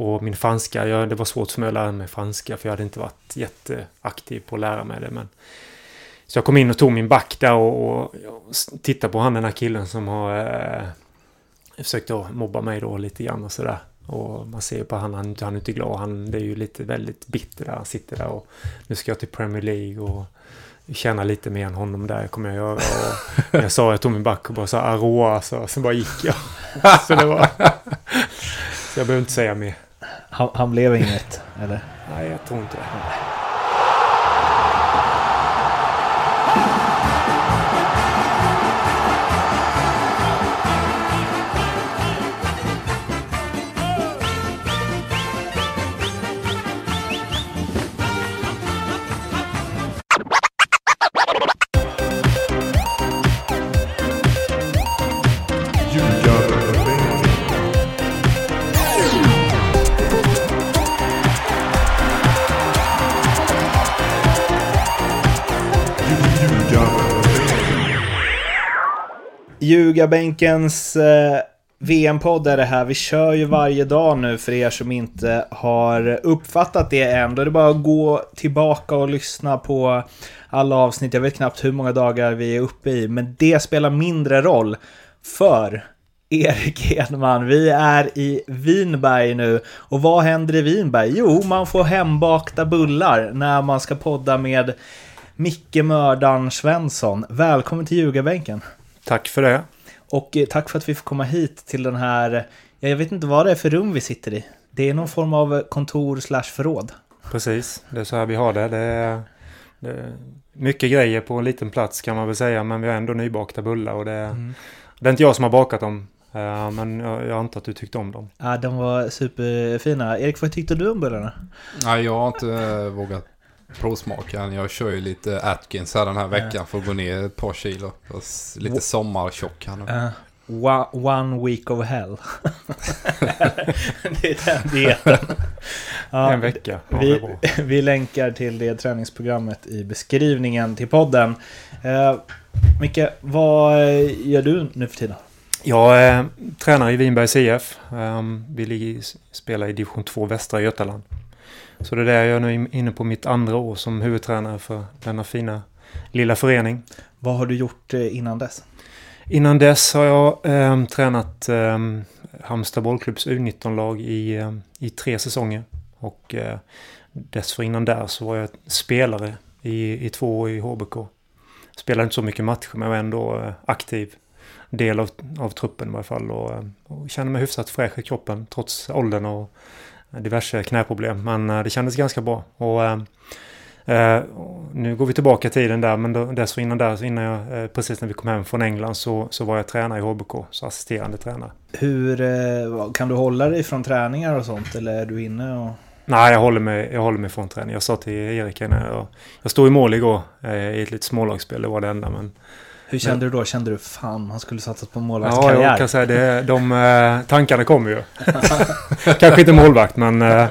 och min franska, ja, det var svårt för mig att lära mig franska för jag hade inte varit jätteaktiv på att lära mig det. Men, så jag kom in och tog min back där och, och, och tittade på han den här killen som har eh, försökt att mobba mig då lite grann och sådär. Och man ser på han, han, han är inte glad. Han det är ju lite väldigt bitter där. Han sitter där och nu ska jag till Premier League och tjäna lite mer än honom där kommer jag göra. Och jag sa, jag tog min back och bara sa Aroa, så sen bara gick jag. så det var... så jag behöver inte säga mer. Han, han blev inget, eller? Nej, jag tror inte det. Ljugarbänkens eh, VM-podd är det här. Vi kör ju varje dag nu för er som inte har uppfattat det än. Då är det bara att gå tillbaka och lyssna på alla avsnitt. Jag vet knappt hur många dagar vi är uppe i, men det spelar mindre roll. För Erik Edman, vi är i Vinberg nu. Och vad händer i Vinberg? Jo, man får hembakta bullar när man ska podda med Micke Mördan Svensson. Välkommen till Ljugarbänken. Tack för det. Och eh, tack för att vi får komma hit till den här, ja, jag vet inte vad det är för rum vi sitter i. Det är någon form av kontor slash förråd. Precis, det är så här vi har det. Det är, det är mycket grejer på en liten plats kan man väl säga, men vi har ändå nybakta bullar och det, mm. det är inte jag som har bakat dem. Uh, men jag, jag antar att du tyckte om dem. Ja, de var superfina. Erik, vad tyckte du om bullarna? Nej, jag har inte vågat provsmaka. Jag kör ju lite Atkins här den här veckan för att gå ner ett par kilo. Lite sommartjock här nu. Uh, one week of hell. det är den dieten. Ja, en vecka. Ja, vi, vi länkar till det träningsprogrammet i beskrivningen till podden. Uh, Micke, vad gör du nu för tiden? Jag eh, tränar i Vinbergs IF. Um, vi ligger, spelar i division 2 Västra Götaland. Så det är där jag är nu inne på mitt andra år som huvudtränare för denna fina lilla förening. Vad har du gjort eh, innan dess? Innan dess har jag eh, tränat eh, Halmstad bollklubbs U19-lag i, eh, i tre säsonger. Och eh, dessförinnan där så var jag spelare i, i två år i HBK. Spelade inte så mycket matcher men var ändå eh, aktiv del av, av truppen i varje fall. Och, eh, och kände mig hyfsat fräsch i kroppen trots åldern och diverse knäproblem. Men eh, det kändes ganska bra. Och, eh, eh, nu går vi tillbaka i tiden där, men då, dessförinnan där, innan jag, precis när vi kom hem från England så, så var jag tränare i HBK, så assisterande tränare. Hur, kan du hålla dig från träningar och sånt, eller är du inne och... Nej, jag håller mig, jag håller mig från träning. Jag sa till Erik när jag, jag stod i mål igår i ett litet smålagsspel, det var det enda. Men hur kände men, du då? Kände du fan, han skulle satsat på målvaktskarriär? Ja, jag kan säga det. De uh, tankarna kommer ju. Kanske inte målvakt, men uh,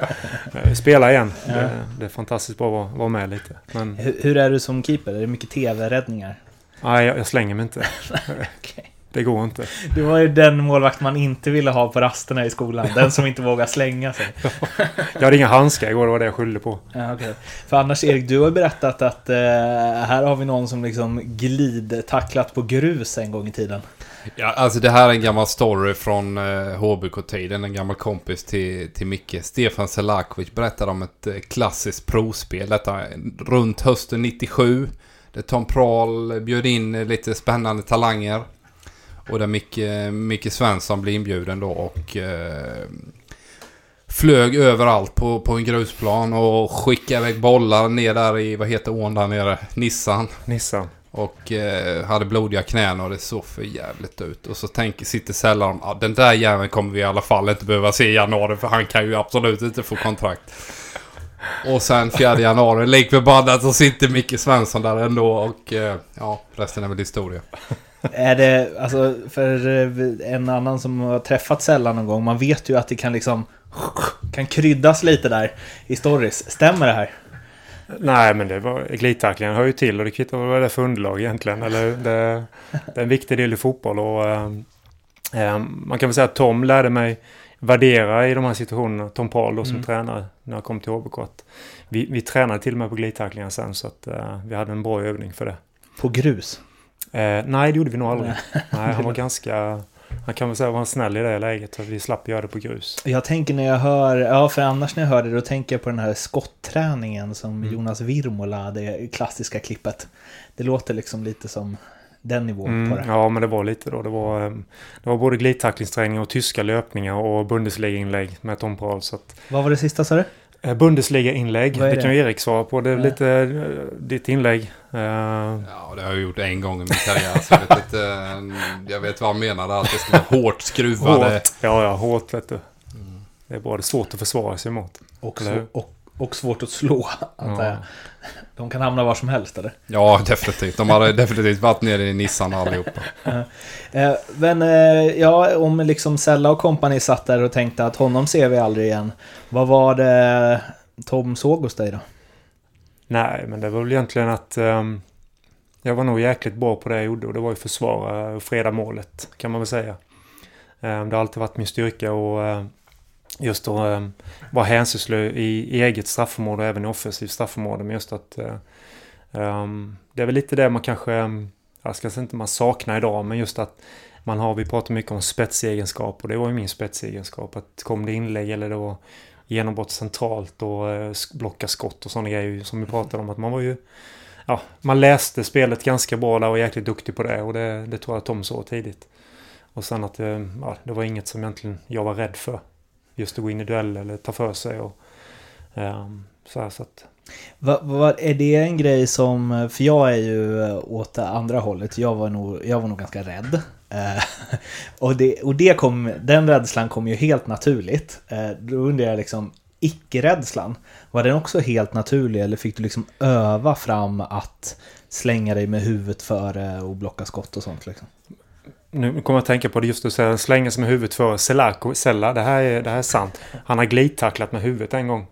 spela igen. Ja. Det, det, är fantastiskt bra att vara med lite. Men, hur, hur, är du som keeper? Är det mycket tv-räddningar? Nej, jag, jag, slänger mig inte. okay. Det går inte. Du var ju den målvakt man inte ville ha på rasterna i skolan. Den som inte vågar slänga sig. jag hade inga handskar igår, det var det jag skyllde på. Ja, okay. För annars Erik, du har berättat att eh, här har vi någon som liksom glidtacklat på grus en gång i tiden. Ja, alltså det här är en gammal story från eh, HBK-tiden. En gammal kompis till, till Micke. Stefan Selakovic berättade om ett eh, klassiskt provspel. Detta runt hösten 97. Där Tom Prahl bjöd in lite spännande talanger. Och där Micke, Micke Svensson blev inbjuden då och eh, flög överallt på, på en grusplan och skickade iväg bollar ner där i, vad heter ån där nere? Nissan. Nissan. Och eh, hade blodiga knän och det såg för jävligt ut. Och så tänker, sitter sällan ah, den där jäveln kommer vi i alla fall inte behöva se i januari för han kan ju absolut inte få kontrakt. Och sen 4 januari, lik förbannat, så sitter Micke Svensson där ändå och eh, ja, resten är väl historia. Är det, alltså för en annan som har träffat sällan någon gång, man vet ju att det kan liksom kan kryddas lite där i stories. Stämmer det här? Nej, men det var glidtacklingen hör ju till och det kvittar vad det är för underlag egentligen. Eller det, det är en viktig del i fotboll och äh, man kan väl säga att Tom lärde mig värdera i de här situationerna, Tom Paul då som Mm. tränare när jag kom till HBK. Vi, vi tränade till och med på glidtacklingar sen så att eh, vi hade en bra övning för det. På grus. Eh, nej, det gjorde vi nog aldrig. nej, han var ganska... Han kan väl säga var snäll i det läget. Så vi slapp göra det på grus. Jag tänker när jag hör, ja för annars när jag hör det då tänker jag på den här skottträningen som Mm. Jonas Virmola, det klassiska klippet. Det låter liksom lite som den nivån på Mm, det. ja, men det var lite då. Det var, eh, det var både glidtacklingsträning och tyska löpningar och Bundesliga-inlägg med Tom att, Vad var det sista sa du? Eh, Bundesliga-inlägg, det det? kan ju Erik svara på. Det är lite eh, ditt inlägg. Eh, Ja, det har jag gjort en gång i min karriär. Så jag, vet inte, jag vet vad han menade. Att det ska vara hårt skruvade. hårt. Ja, ja, hårt vet du. Det är bra. Det är svårt att försvara sig emot. Och, hur? och, och svårt att slå, jag. Ja. De kan hamna var som helst, eller? Ja, definitivt. De hade definitivt varit nere i Nissan allihopa. Eh, men eh, ja, om liksom Sella och kompani satt där och tänkte att honom ser vi aldrig igen. Vad var det Tom såg hos dig då? Nej, men det var väl egentligen att ehm, jag var nog jäkligt bra på det jag gjorde och det var ju försvara och freda målet kan man väl säga. Ehm, det har alltid varit min styrka och ehm, just att um, vara hänsynslös i, i eget straffområde och även i offensivt straffområde. Men just att eh, ehm, det är väl lite det man kanske, um, jag ska säga inte man saknar idag, men just att man har, vi pratar mycket om spetsegenskap och det var ju min spetsegenskap. Att kom det inlägg eller det var genombrott centralt och eh, blocka skott och sådana grejer som vi pratade om. Att man var ju... Ja, man läste spelet ganska bra där och var jäkligt duktig på det och det, det tror jag Tom såg tidigt. Och sen att eh, ja, det var inget som egentligen jag var rädd för. Just att gå in i duell eller ta för sig och ehm, så här så att... Va, va, är det en grej som, för jag är ju eh, åt det andra hållet, jag var nog, jag var nog ganska rädd. Eh, och det, och det kom, den rädslan kom ju helt naturligt. Eh, då undrar jag liksom, icke-rädslan, var den också helt naturlig eller fick du liksom öva fram att slänga dig med huvudet före och blocka skott och sånt liksom? Nu kommer jag att tänka på det just att säga slänga sig med huvudet för Selako, Sella. Det här, är, det här är sant. Han har glidtacklat med huvudet en gång.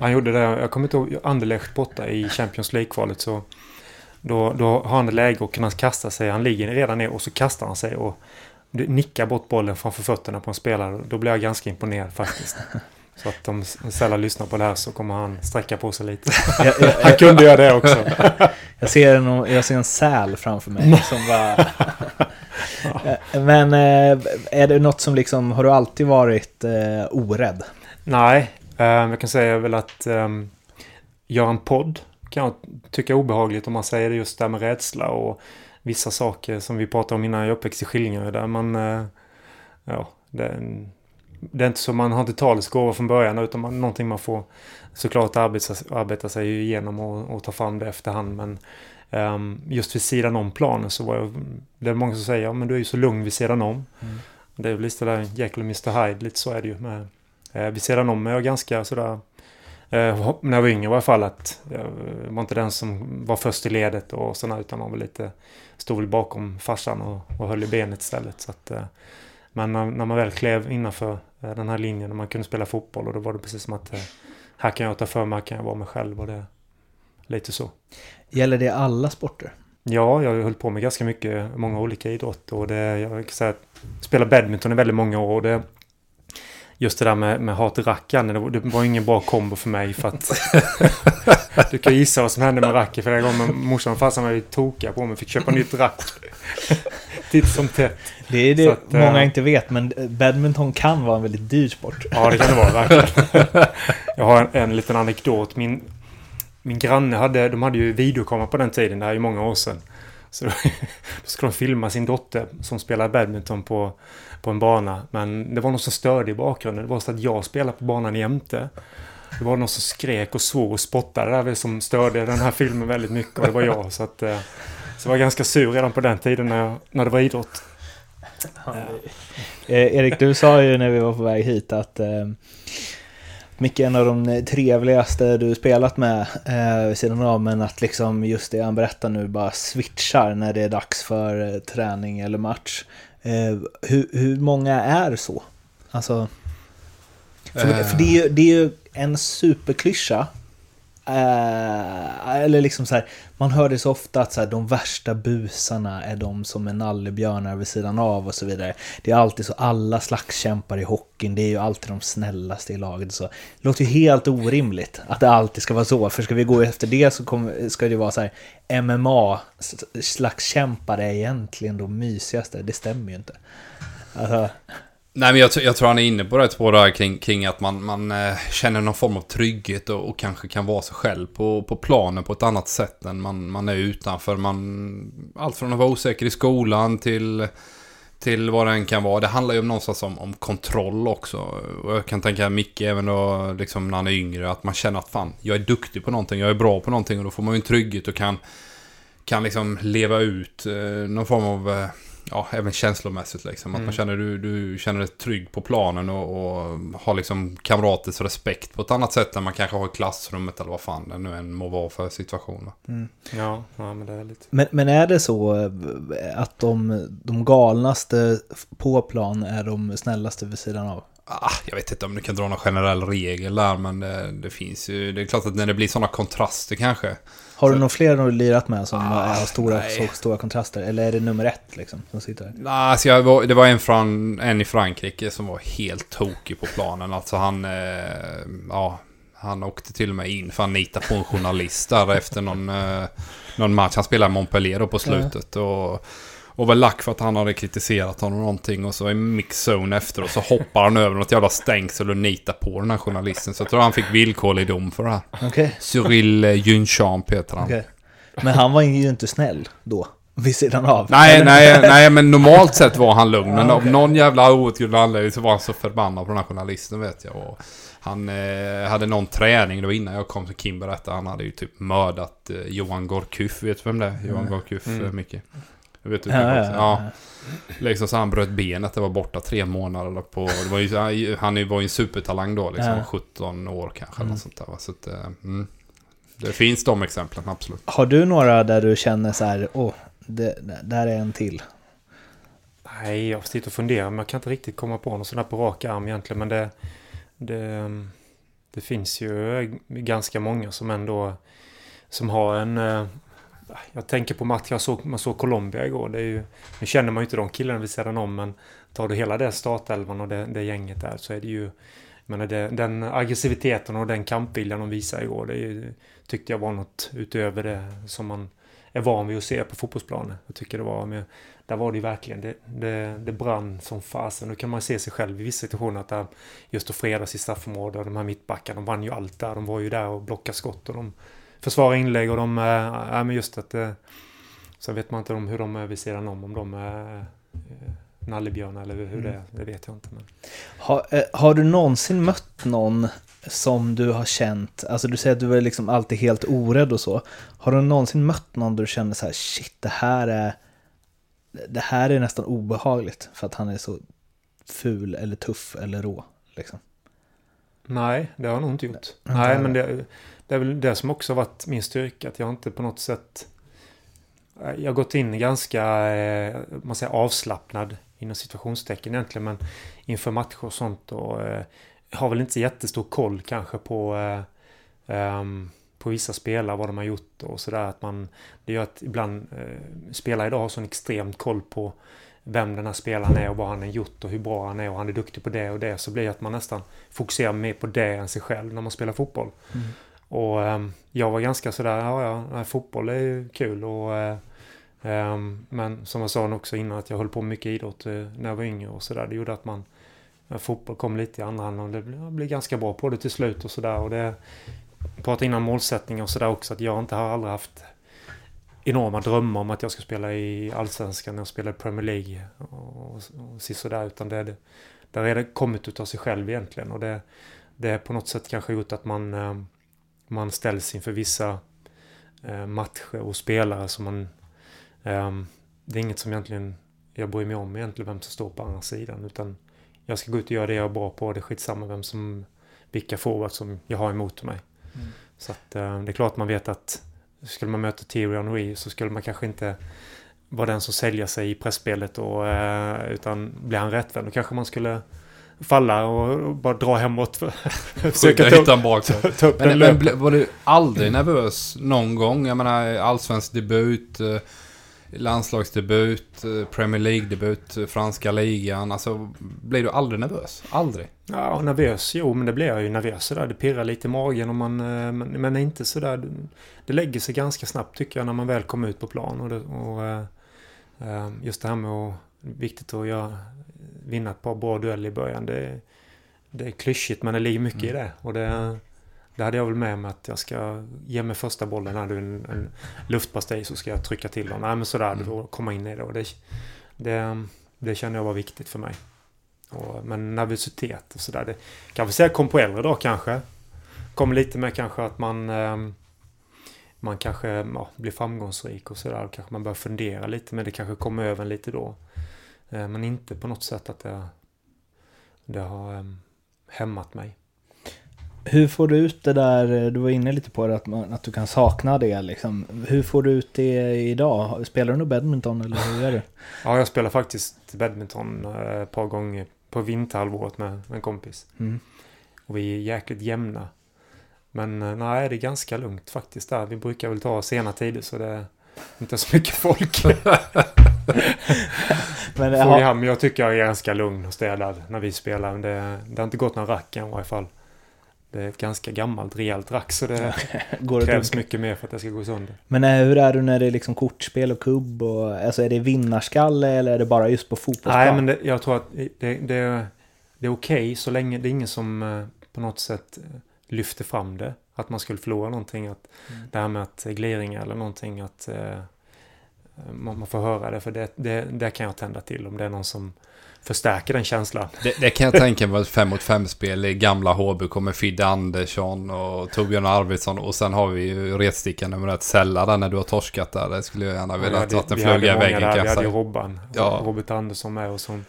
Han gjorde det, jag kommer inte ihåg, Anderlecht borta i Champions League-kvalet så då, då har han ett läge och kan kasta sig. Han ligger redan ner och så kastar han sig och nickar bort bollen framför fötterna på en spelare. Då blir jag ganska imponerad faktiskt. Så att om Sella lyssnar på det här så kommer han sträcka på sig lite. Jag, jag, Han kunde göra det också. jag, ser, en, jag ser en säl framför mig som bara... Men eh, är det något som liksom, har du alltid varit eh, orädd? Nej, eh, jag kan säga väl att ehm, göra en podd kan jag tycka är obehagligt om man säger det just där med rädsla och vissa saker som vi pratade om innan jag uppväxt i Skillingaryd där man... Ja, det, är en- det är inte så man har inte talets gåva från början utan man, någonting man får såklart arbeta, arbeta sig igenom och, och ta fram det efterhand. Men just vid sidan om planen så var jag... Det är många som säger ja men du är ju så lugn vid sidan om. Mm. Det är väl lite där Jekyll och Mr Hyde, lite så är det ju med Eh, vid sidan om är jag ganska sådär... Eh, när jag var yngre i alla fall att jag var inte den som var först i ledet och sådär utan man var lite... Stod väl bakom farsan och, och höll i benet istället. Så att, eh, men när, när man väl klev innanför eh, den här linjen och man kunde spela fotboll och då var det precis som att eh, här kan jag ta för mig, här kan jag vara mig själv och det... Lite så. Gäller det alla sporter? Ja, jag har hållit på med ganska mycket, många olika idrotter och det, jag kan säga att spela badminton i väldigt många år och det Just det där med, med hat-rackan, det, var- det var ingen bra kombo för mig för att Du kan gissa vad som hände med racket flera gånger morsan och farsan var ju tokiga på mig, fick köpa nytt rack Titt som tätt Det är det att, eh, många inte vet, men badminton kan vara en väldigt dyr sport. Ja, det kan det vara verkligen. Jag har en, en liten anekdot. Min, min granne hade, de hade ju videokamera på den tiden, det här är ju många år sedan. Så då, då skulle de filma sin dotter som spelar badminton på, på en bana. Men det var någon som störde i bakgrunden. Det var så att jag spelade på banan jämte. Det var någon som skrek och svor och spottade där som störde den här filmen väldigt mycket och det var jag. Så, att, eh, så jag var ganska sur redan på den tiden när, jag, när det var idrott. Eh, Erik, du sa ju när vi var på väg hit att eh, Micke är en av de trevligaste du spelat med eh, vid sidan av, men att liksom just det han berättar nu bara switchar när det är dags för eh, träning eller match. Eh, hur, hur många är så? Alltså, för, Eh. för det, är ju, det är ju en superklyscha Eh, eller liksom så här, man hör det så ofta att så här, de värsta busarna är de som är nallebjörnar vid sidan av och så vidare. Det är alltid så, alla slagskämpar i hockeyn, det är ju alltid de snällaste i laget. Så. Det låter ju helt orimligt att det alltid ska vara så, för ska vi gå efter det så kommer, ska det vara så här, MMA-slagskämpar är egentligen de mysigaste, det stämmer ju inte. Alltså, Nej men jag, jag, tror han är inne på rätt spår där kring, kring att man, man eh, känner någon form av trygghet och, och, kanske kan vara sig själv på, på planen på ett annat sätt än man, man är utanför. Man, allt från att vara osäker i skolan till, till vad det än kan vara. Det handlar ju någonstans om, om kontroll också. Och jag kan tänka Micke även då, liksom när han är yngre, att man känner att fan, jag är duktig på någonting, jag är bra på någonting och då får man ju en trygghet och kan, kan liksom leva ut eh, någon form av eh, ja, även känslomässigt liksom. Att mm. man känner du, du känner dig trygg på planen och, och har liksom kamraters respekt på ett annat sätt än man kanske har i klassrummet eller vad fan det nu än må vara för situation. Mm. Ja, ja, men det är lite... Men, men är det så eh, att de, de galnaste på plan är de snällaste vid sidan av? Ah, jag vet inte om du kan dra någon generell regel där, men det, det finns ju... Det är klart att när det blir sådana kontraster kanske. Har du några fler du lirat med som ah, har stora, så stora kontraster? Eller är det nummer ett liksom, som sitter här? Nej, alltså jag var, det var en, från, en i Frankrike som var helt tokig på planen. Alltså han... Eh, ja, han åkte till och med in för han nitade på en journalist där efter någon, eh, någon match. Han spelade Montpellier då på slutet. Och och var lack för att han hade kritiserat honom någonting och så i mixzone efter och så hoppar han över något jävla stängsel och nitar på den här journalisten. Så jag tror han fick villkorlig dom för det här. Okay. Cyril Junchamp heter han. Okay. Men han var ju inte snäll då. Vid sidan av. Nej, nej, nej, men normalt sett var han lugn. Men av någon jävla outgrundlig anledning så var han så förbannad på den här journalisten vet jag. Och han eh, hade någon träning då innan jag kom till Kim berättade. Han hade ju typ mördat eh, Johan Gorkuf. Vet du vem det är? Johan mm. Gorkuf, mm. Eh, mycket. Jag vet inte. Ja, ja, ja. Liksom så han bröt benet, det var borta tre månader på... Det var ju, han var ju en supertalang då, liksom ja. 17 år kanske. Mm. Eller sånt där, så att, eh, mm. Det finns de exemplen, absolut. Har du några där du känner så här, åh, det, där är en till? Nej, jag sitter och funderar, men jag kan inte riktigt komma på någon sån där på rak arm egentligen. Men det, det, det finns ju ganska många som ändå som har en, eh, jag tänker på matchen, jag såg, man såg Colombia igår. Det är ju, nu känner man ju inte de killarna vid sidan om, men tar du hela det startelvan och det, det gänget där så är det ju... Men det, den aggressiviteten och den kampviljan de visade igår, det är, tyckte jag var något utöver det som man är van vid att se på fotbollsplanen. Jag tycker det var med, där var det ju verkligen, det, det, det brann som fasen. Nu kan man se sig själv i vissa situationer att där, just att fredas i straffområdet, de här mittbackarna, de vann ju allt där. De var ju där och blockade skott och de försvara inlägg och de... Äh, men just att... Äh, sen vet man inte om hur de är vid sidan om. Om de är nallebjörnar eller hur mm. det är. Det vet jag inte. Men. Har, har du någonsin mött någon som du har känt, alltså du säger att du är liksom alltid helt orädd och så. Har du någonsin mött någon där du känner så här, shit det här är, det här är nästan obehagligt för att han är så ful eller tuff eller rå liksom? Nej, det har jag nog inte gjort. Nej, men det, det är väl det som också har varit min styrka. Att jag inte på något sätt... Eh, jag har gått in ganska eh, man säger, avslappnad inom situationstecken egentligen. Men inför matcher och sånt. Och eh, har väl inte jättestor koll kanske på... Um, på vissa spelare, vad de har gjort och sådär. Att man, det gör att ibland eh, spelare idag har sån extremt koll på vem den här spelaren är och vad han har gjort och hur bra han är och han är duktig på det och det. Så blir det att man nästan fokuserar mer på det än sig själv när man spelar fotboll. Mm. Och ehm, jag var ganska sådär, ja ja, fotboll är ju kul och eh, ehm, Men som jag sa också innan att jag höll på mycket idrott eh, när jag var yngre och sådär. Det gjorde att man eh, Fotboll kom lite i andra hand och det blev, blev ganska bra på det till slut och sådär. Och det pratade innan målsättning och sådär också att jag inte har aldrig haft enorma drömmar om att jag ska spela i Allsvenskan när jag spelade Premier League och, och, och sådär utan det, det där är det kommit utav sig själv egentligen och det det är på något sätt kanske gjort att man ehm, man ställs inför vissa eh, matcher och spelare som man... Eh, det är inget som egentligen jag bryr mig om egentligen vem som står på andra sidan. Utan jag ska gå ut och göra det jag är bra på. Det är skitsamma vem som... Vilka forwards som jag har emot mig. Mm. Så att eh, det är klart man vet att skulle man möta Thierry Henry så skulle man kanske inte vara den som säljer sig i pressspelet och, eh, utan blir han rättvänd då kanske man skulle falla och bara dra hemåt. För, Försöka ta, hitta bak ta, ta upp men, men var du aldrig nervös någon gång? Jag menar allsvensk debut, eh, landslagsdebut, eh, Premier League-debut, eh, franska ligan. Alltså, blir du aldrig nervös? Aldrig? Ja, nervös. Jo, men det blir jag ju nervös sådär. Det pirrar lite i magen och man... Men, men inte sådär... Det lägger sig ganska snabbt tycker jag när man väl kommer ut på plan. Och, det, och just det här med att... Viktigt att göra, vinna ett par bra dueller i början. Det, det är klyschigt men det ligger mycket mm. i det. Och det, det hade jag väl med mig att jag ska ge mig första bollen. När du en, en luftpastej så ska jag trycka till dem. Nej men sådär, mm. då komma in i det. Och det, det, det känner jag var viktigt för mig. Och, men nervositet och sådär. Det kan vi säga kom på äldre dag kanske. Kom lite med kanske att man ehm, man kanske ja, blir framgångsrik och sådär. Kanske man börjar fundera lite men det kanske kommer över lite då. Eh, men inte på något sätt att det, det har ehm, hämmat mig. Hur får du ut det där, du var inne lite på det, att, man, att du kan sakna det liksom. Hur får du ut det idag? Spelar du nog badminton eller hur gör du? ja, jag spelar faktiskt badminton eh, ett par gånger på vinterhalvåret med en kompis. Mm. Och vi är jäkligt jämna. Men eh, nej, det är ganska lugnt faktiskt där. Vi brukar väl ta sena tider så det är inte så mycket folk. men, Får jag tycker jag är ganska lugn och städad när vi spelar. Det, det har inte gått någon rack än i varje fall. Det är ett ganska gammalt, rejält rack så det Går krävs mycket mer för att det ska gå sönder. Men eh, hur är du när det är liksom kortspel och kubb? Och, alltså är det vinnarskalle eller är det bara just på fotbollsplan? Nej, men det, jag tror att det, det, det är okej okay, så länge det är ingen som eh, på något sätt eh, lyfter fram det. Att man skulle förlora någonting. Att mm. Det här med att gleringar eller någonting att man, man får höra det. För det, det, det kan jag tända till om det är någon som förstärker den känslan. Det, det kan jag tänka mig ett 5 mot 5 spel i gamla HB kommer Fidde Andersson och Torbjörn Arvidsson och sen har vi ju retstickan nummer ett Sälla där när du har torskat där. Det skulle jag gärna vilja ja, ha en fluga i väggen kan jag säga. Vi hade ju Robban, ja. Robert Andersson med och så,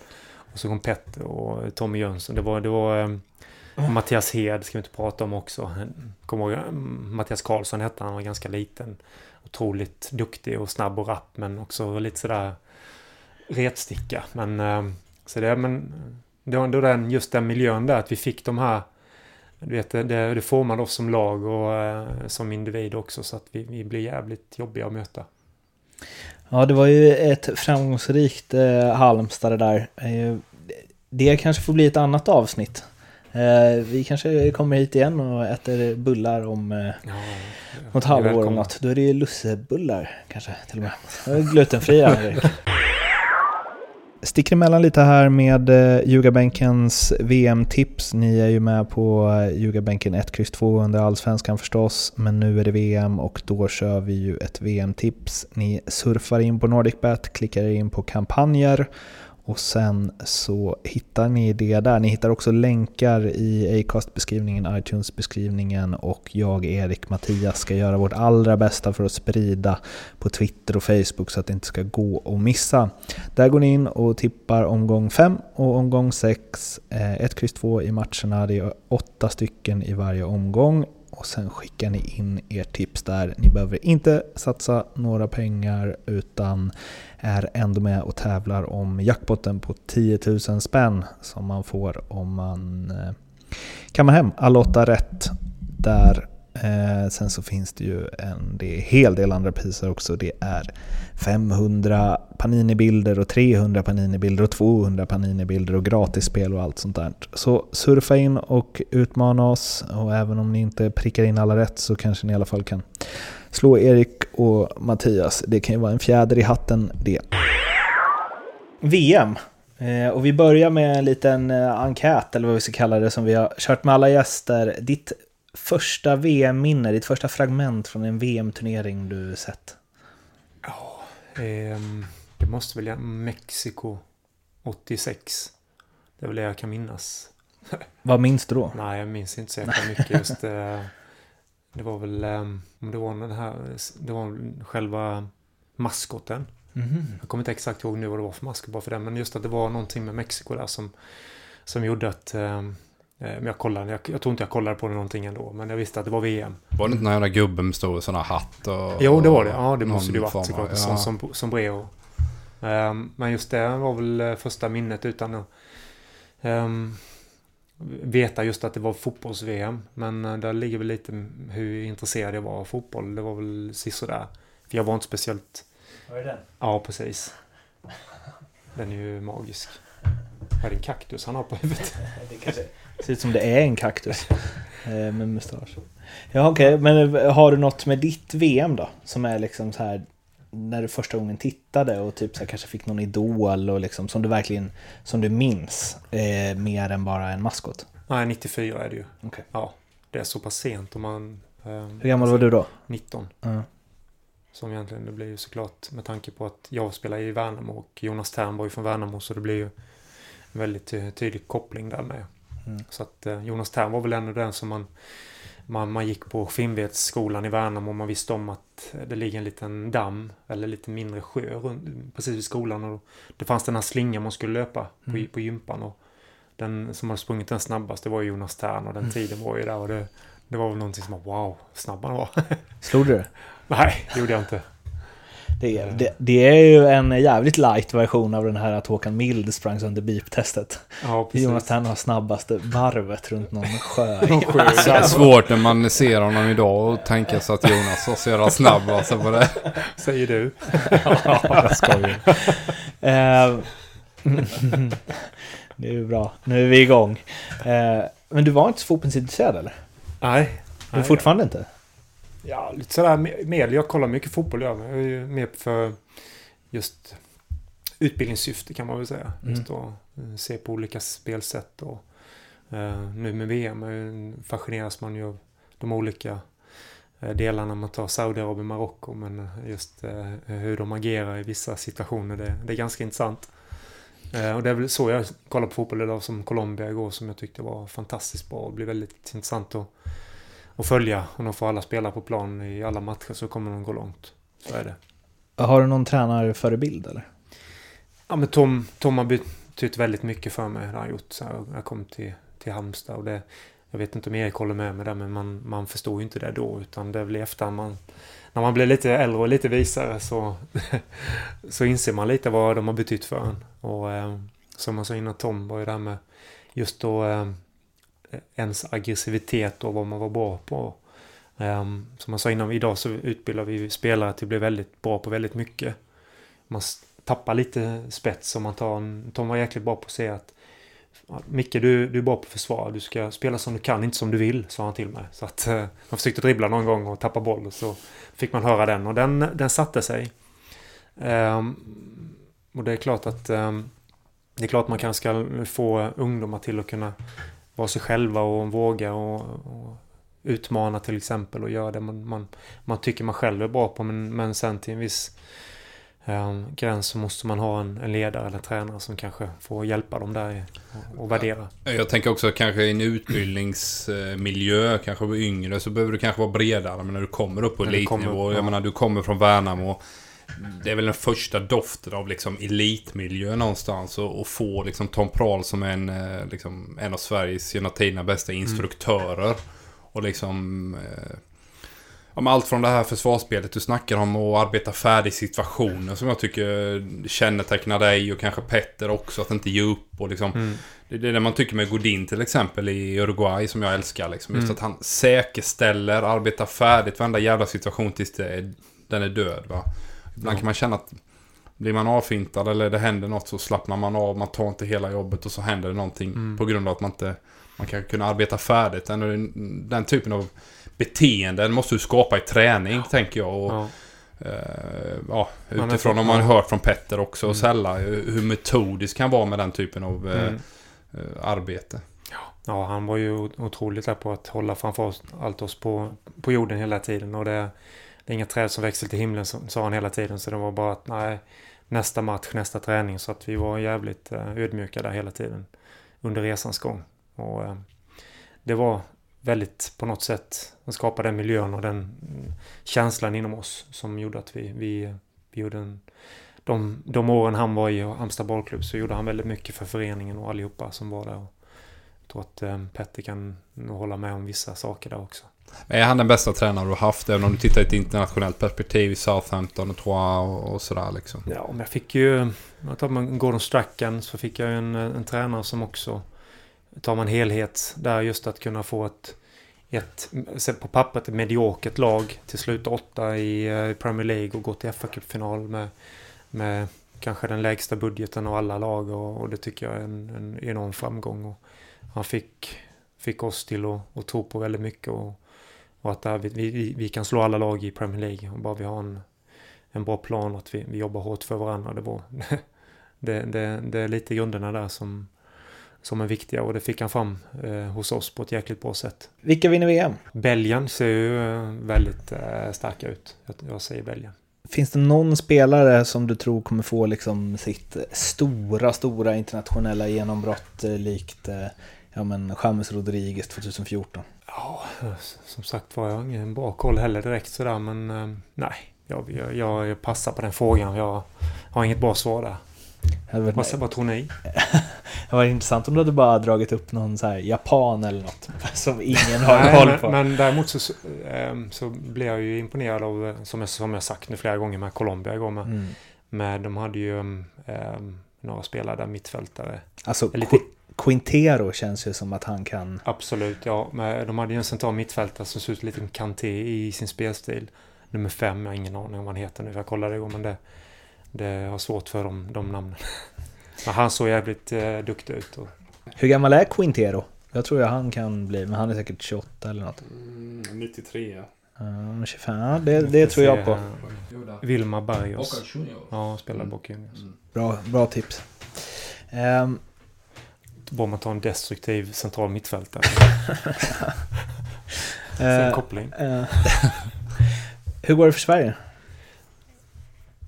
och så kom Petter och Tommy Jönsson. Det var, det var um, Mattias Hed ska vi inte prata om också. Kommer ihåg, Mattias Karlsson hette han, han var ganska liten. Otroligt duktig och snabb och rapp men också lite sådär retsticka. Men eh, så det, men, det var ändå den, just den miljön där, att vi fick de här... Du vet, det, det formade oss som lag och eh, som individ också, så att vi, vi blir jävligt jobbiga att möta. Ja, det var ju ett framgångsrikt eh, Halmstad det där. Eh, det kanske får bli ett annat avsnitt. Eh, vi kanske kommer hit igen och äter bullar om eh, ja, något halvår eller något. Då är det ju lussebullar kanske till och med. Glutenfria. sticker emellan lite här med eh, Ljugarbänkens VM-tips. Ni är ju med på eh, Ljugarbänken 1, X, 2 under Allsvenskan förstås, men nu är det VM och då kör vi ju ett VM-tips. Ni surfar in på NordicBet, klickar in på kampanjer och sen så hittar ni det där. Ni hittar också länkar i Acast-beskrivningen, iTunes-beskrivningen och jag, Erik, Mattias ska göra vårt allra bästa för att sprida på Twitter och Facebook så att det inte ska gå att missa. Där går ni in och tippar omgång 5 och omgång 6. 1, X, 2 i matcherna. Det är åtta stycken i varje omgång och sen skickar ni in ert tips där. Ni behöver inte satsa några pengar utan är ändå med och tävlar om jackpotten på 10 000 spänn som man får om man eh, kammar hem alla åtta rätt där. Eh, sen så finns det ju en det är hel del andra priser också. Det är 500 Panini-bilder och 300 Panini-bilder och 200 Panini-bilder och gratisspel och allt sånt där. Så surfa in och utmana oss och även om ni inte prickar in alla rätt så kanske ni i alla fall kan slå Erik och Mattias. Det kan ju vara en fjäder i hatten det. VM. Eh, och vi börjar med en liten eh, enkät, eller vad vi ska kalla det, som vi har kört med alla gäster. Ditt första VM-minne, ditt första fragment från en VM-turnering du sett? Ja, eh, det måste väl vara Mexiko 86. Det är väl det jag kan minnas. Vad minns du då? Nej, jag minns inte så jäkla mycket just. Eh, det var väl, um, det var den här, det var själva maskoten. Mm. Jag kommer inte exakt ihåg nu vad det var för maskot bara för den, men just att det var någonting med Mexiko där som, som gjorde att um, jag kollade, jag, jag tror inte jag kollade på någonting ändå, men jag visste att det var VM. Var det inte den här gubben med stor sån här hatt och... Jo, det var det. Ja, det måste det ju varit såklart. Ja. Som, som, som Breo. Um, men just det var väl eh, första minnet utan um, veta just att det var fotbolls-VM. Men eh, där ligger väl lite hur intresserad jag var av fotboll. Det var väl sisådär. För jag var inte speciellt... Var det den? Ja, precis. Den är ju magisk. Är det en kaktus han har på huvudet? Ser ut som det är en kaktus. eh, med mustasch. Ja okej, men eh, har du något med ditt VM då? Som är liksom så här när du första gången tittade och typ så här, kanske fick någon idol och liksom som du verkligen som du minns eh, mer än bara en maskot? Nej, 94 är det ju. Okej. Ja, det är så pass sent om man... ehm, Hur gammal var du då? 19. Ja. Som egentligen, det blir ju såklart med tanke på att jag spelar i Värnamo och Jonas Tern var ju från Värnamo så det blir ju en väldigt ty- tydlig koppling där med. Mm. Så att eh, Jonas Tern var väl ändå den som man, man, man gick på Finnvedsskolan i Värnamo och man visste om att det ligger en liten damm eller lite mindre sjö runt, precis vid skolan och det fanns den här slingan man skulle löpa på, Mm. på gympan och den som hade sprungit den snabbast det var Jonas Tern och den Mm. tiden var ju där och det, det var väl någonting som var wow, snabb han var. Slog du det? Nej, det gjorde jag inte. Det är, det, det är ju en jävligt light version av den här att Håkan Mild sprang sönder beep-testet. Ja, Tern har snabbaste varvet runt någon sjö. Så är svårt när man ser honom idag och tänka sig att Jonas var så jävla snabb alltså på det. Säger du. ja, jag skojar. Eh, det är ju bra. Nu är vi igång. Eh, men du var inte så fotbollsintresserad eller? Nej. Du är fortfarande inte? Ja, lite sådär med- med. Jag kollar mycket fotboll jag. Är ju med för just utbildningssyfte kan man väl säga. Mm. Just att eh, se på olika spelsätt och eh, nu med VM eh, fascineras man ju av de olika eh, delarna. Man tar Saudiarabien, Marocko men just eh, hur de agerar i vissa situationer det, det är ganska intressant. Eh, och det är väl så jag kollar på fotboll idag som Colombia igår som jag tyckte var fantastiskt bra och blir väldigt intressant att, att följa. Och de får alla spela på plan i alla matcher så kommer de gå långt. Så är det. Har du någon tränarförebild eller? Ja men Tom, Tom har betytt väldigt mycket för mig. Det har han gjort. Så jag, jag kom till, till Halmstad och det... Jag vet inte om Erik håller med mig där men man, man förstår ju inte det då utan det är väl i efterhand man... När man blir lite äldre och lite visare så, så inser man lite vad de har betytt för en. Och eh, som jag sa innan Tom var ju det här med just då eh, ens aggressivitet och vad man var bra på. Um, som man sa innan, idag så utbildar vi spelare till att bli väldigt bra på väldigt mycket. Man tappar lite spets om man tar en... Tom var jäkligt bra på att säga att Micke, du, du är bra på försvar. Du ska spela som du kan, inte som du vill, sa han till mig. Så att uh, man försökte dribbla någon gång och tappa boll och så fick man höra den och den, den satte sig. Um, och det är klart att um, det är klart man kanske ska få ungdomar till att kunna vara sig själva och våga och, och utmana till exempel och göra det man, man, man tycker man själv är bra på men, men sen till en viss um, gräns så måste man ha en, en ledare eller tränare som kanske får hjälpa dem där och, och värdera. Jag tänker också kanske i en utbildningsmiljö, kanske på yngre, så behöver du kanske vara bredare. Men när du kommer upp på elitnivå, jag ja. menar du kommer från Värnamo. Det är väl den första doften av liksom elitmiljö någonstans. Och, och få liksom Tom Prahl som en, eh, liksom, en av Sveriges genom tiderna bästa instruktörer. Och liksom... Eh, men allt från det här försvarsspelet du snackar om och arbeta färdig situationer som jag tycker kännetecknar dig och kanske Petter också. Att inte ge upp och liksom... Mm. Det är det man tycker med Godin till exempel i Uruguay som jag älskar. Liksom. Just Mm. att han säkerställer, arbetar färdigt varenda jävla situation tills det är, den är död. Va? Ibland Ja. kan man känna att blir man avfintad eller det händer något så slappnar man av. Man tar inte hela jobbet och så händer det någonting Mm. på grund av att man inte man kan kunna arbeta färdigt. Den, den typen av beteenden måste du skapa i träning, tänker jag. Och, Ja. Eh, ja, utifrån om man ja. har hört från Petter också och Mm. Sella hur hur metodisk han var med den typen av eh, Mm. eh, arbete. Ja, han var ju otroligt där på att hålla framför allt oss på, på jorden hela tiden. Och det, det är inga träd som växer till himlen, sa han hela tiden. Så det var bara att nej, nästa match, nästa träning. Så att vi var jävligt eh, ödmjuka där hela tiden under resans gång. Och eh, det var väldigt på något sätt, att skapa den miljön och den mm, känslan inom oss som gjorde att vi, vi, vi gjorde en, de, de åren han var i Halmstad bollklubb så gjorde han väldigt mycket för föreningen och allihopa som var där. Och jag tror att eh, Petter kan nog hålla med om vissa saker där också. Är han den bästa tränare du har haft? Även om du tittar i ett internationellt perspektiv i Southampton och Troyes och, och sådär liksom. Ja, men jag fick ju... Jag tar man Gordon Strachan så fick jag ju en, en tränare som också tar man helhet där just att kunna få ett, ett på pappret ett mediokert lag till slut åtta i eh, Premier League och gå till fa Cup-final med, med kanske den lägsta budgeten av alla lag och, och det tycker jag är en, en enorm framgång. Och han fick, fick oss till att, att tro på väldigt mycket och, och att där vi, vi, vi kan slå alla lag i Premier League och bara vi har en, en bra plan och att vi, vi jobbar hårt för varandra. Det, var, det, det, det är lite grunderna där som, som är viktiga och det fick han fram eh, hos oss på ett jäkligt bra sätt. Vilka vinner VM? Belgien ser ju eh, väldigt eh, starka ut. Jag, jag säger Belgien. Finns det någon spelare som du tror kommer få liksom sitt stora, stora internationella genombrott eh, likt eh, ja, men James Rodriguez 2014? Ja, som sagt var jag ingen bra koll heller direkt sådär men eh, nej. Jag, jag, jag passar på den frågan. Jag har inget bra svar där. Vad, vad tror ni? det var intressant om du hade bara dragit upp någon så här japan eller något som ingen har koll på. Men, men däremot så, ehm, så blev jag ju imponerad av, som jag, som jag sagt nu flera gånger med Colombia igår med. Mm. med de hade ju um, några spelare där, mittfältare. Alltså lite... Quintero känns ju som att han kan... Absolut, ja. Men de hade ju en central mittfältare som såg ut lite som Kanté i sin spelstil. Nummer fem, jag har ingen aning om vad han heter nu. Jag kollade igår men det... Det har svårt för de, de namnen. Men han såg jävligt eh, duktig ut. Och... Hur gammal är Quintero? Jag tror jag han kan bli, men han är säkert 28 eller något. Mm, 93 ja. Uh, 25, ja, det, det tror jag på. Vilma Barrios. Ja, spelade Boca Juniors. Mm. Bra, bra tips. Um, Bra man tar en destruktiv central mittfältare. uh, koppling. Uh, hur går det för Sverige?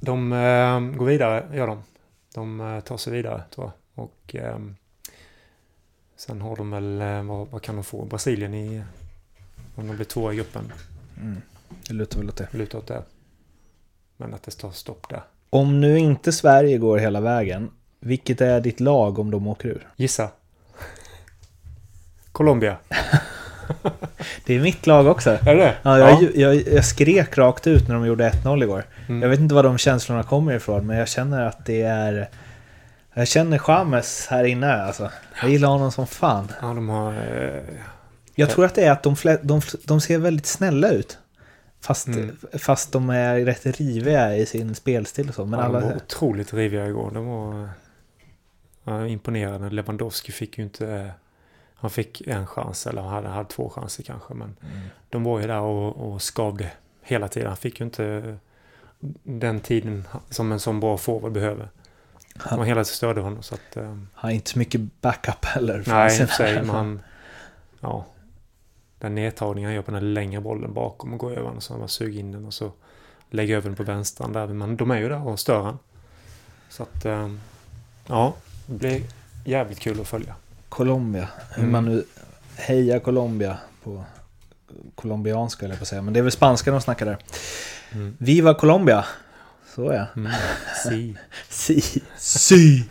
De eh, går vidare, gör de. De eh, tar sig vidare tror jag. Och eh, sen har de väl, eh, vad, vad, kan de få? Brasilien i, om de blir tvåa i gruppen. Mm. Det lutar väl åt det. Lutar åt det. Men att det står stopp där. Om nu inte Sverige går hela vägen, vilket är ditt lag om de åker ur? Gissa. Colombia. det är mitt lag också. Är det ja, jag, ja. Jag, jag, skrek rakt ut när de gjorde 1-0 igår. Mm. Jag vet inte var de känslorna kommer ifrån, men jag känner att det är... Jag känner Chames här inne alltså. Jag gillar honom som fan. Ja, de har... Eh... Jag tror att det är att de, de, de ser väldigt snälla ut. Fast, mm. fast de är rätt riviga i sin spelstil och så. Men ja, alla... De var otroligt riviga igår. De var ja, imponerande. Lewandowski fick ju inte han fick en chans eller han hade, två chanser kanske. Men mm. de var ju där och, och skavde hela tiden. Han fick ju inte den tiden som en sån bra forward behöver. Han var hela tiden stödde honom. Så att, um, han är inte så mycket backup heller. Nej, i sig, men han... Ja. Den nedtagningen han gör på den här längre bollen bakom och går över den. Så han bara suger in den och så lägger över den på vänstran där. Men de är ju där och stör han. Så att... Um, ja, det blir jävligt kul att följa. Colombia. Hur mm. man nu hejar Colombia på colombianska eller på att säga. Men det är väl spanska de snackar där. Mm. Viva Colombia! Så ja. Mm. Si. si. Si.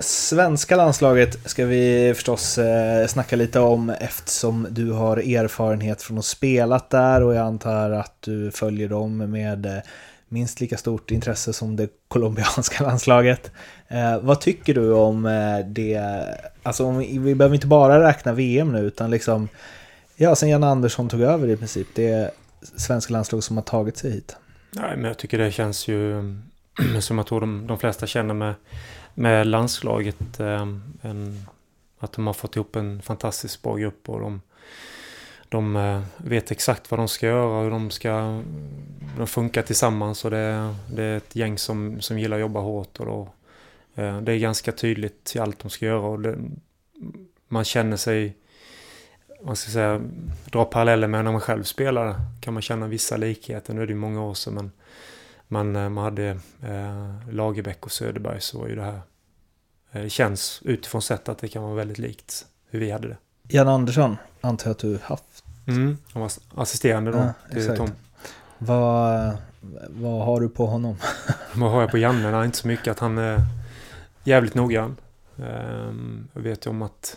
Svenska landslaget ska vi förstås eh, snacka lite om eftersom du har erfarenhet från att spela där och jag antar att du följer dem med eh, minst lika stort intresse som det colombianska landslaget. Eh, vad tycker du om eh, det? Alltså om, vi behöver inte bara räkna VM nu utan liksom Ja, sen Jan Andersson tog över i princip. Det är svenska landslag som har tagit sig hit. Nej, men jag tycker det känns ju som jag tror de, de flesta känner med, med landslaget. Eh, en, att de har fått ihop en fantastiskt bra grupp och de de eh, vet exakt vad de ska göra och de ska de funkar tillsammans och det, det är ett gäng som, som gillar att jobba hårt och då, eh, det är ganska tydligt i allt de ska göra och det, man känner sig man ska säga, dra paralleller med när man själv spelar kan man känna vissa likheter. Nu är det ju många år sedan men man, eh, man hade eh, Lagerbäck och Söderberg så var ju det här eh, det känns utifrån sett att det kan vara väldigt likt hur vi hade det. Jan Andersson antar jag att du haft Mm, han var assisterande då ja, till Tom. Vad, vad har du på honom? vad har jag på Janne? Nej, inte så mycket. Att han är jävligt noggrann. Ehm, jag vet ju om att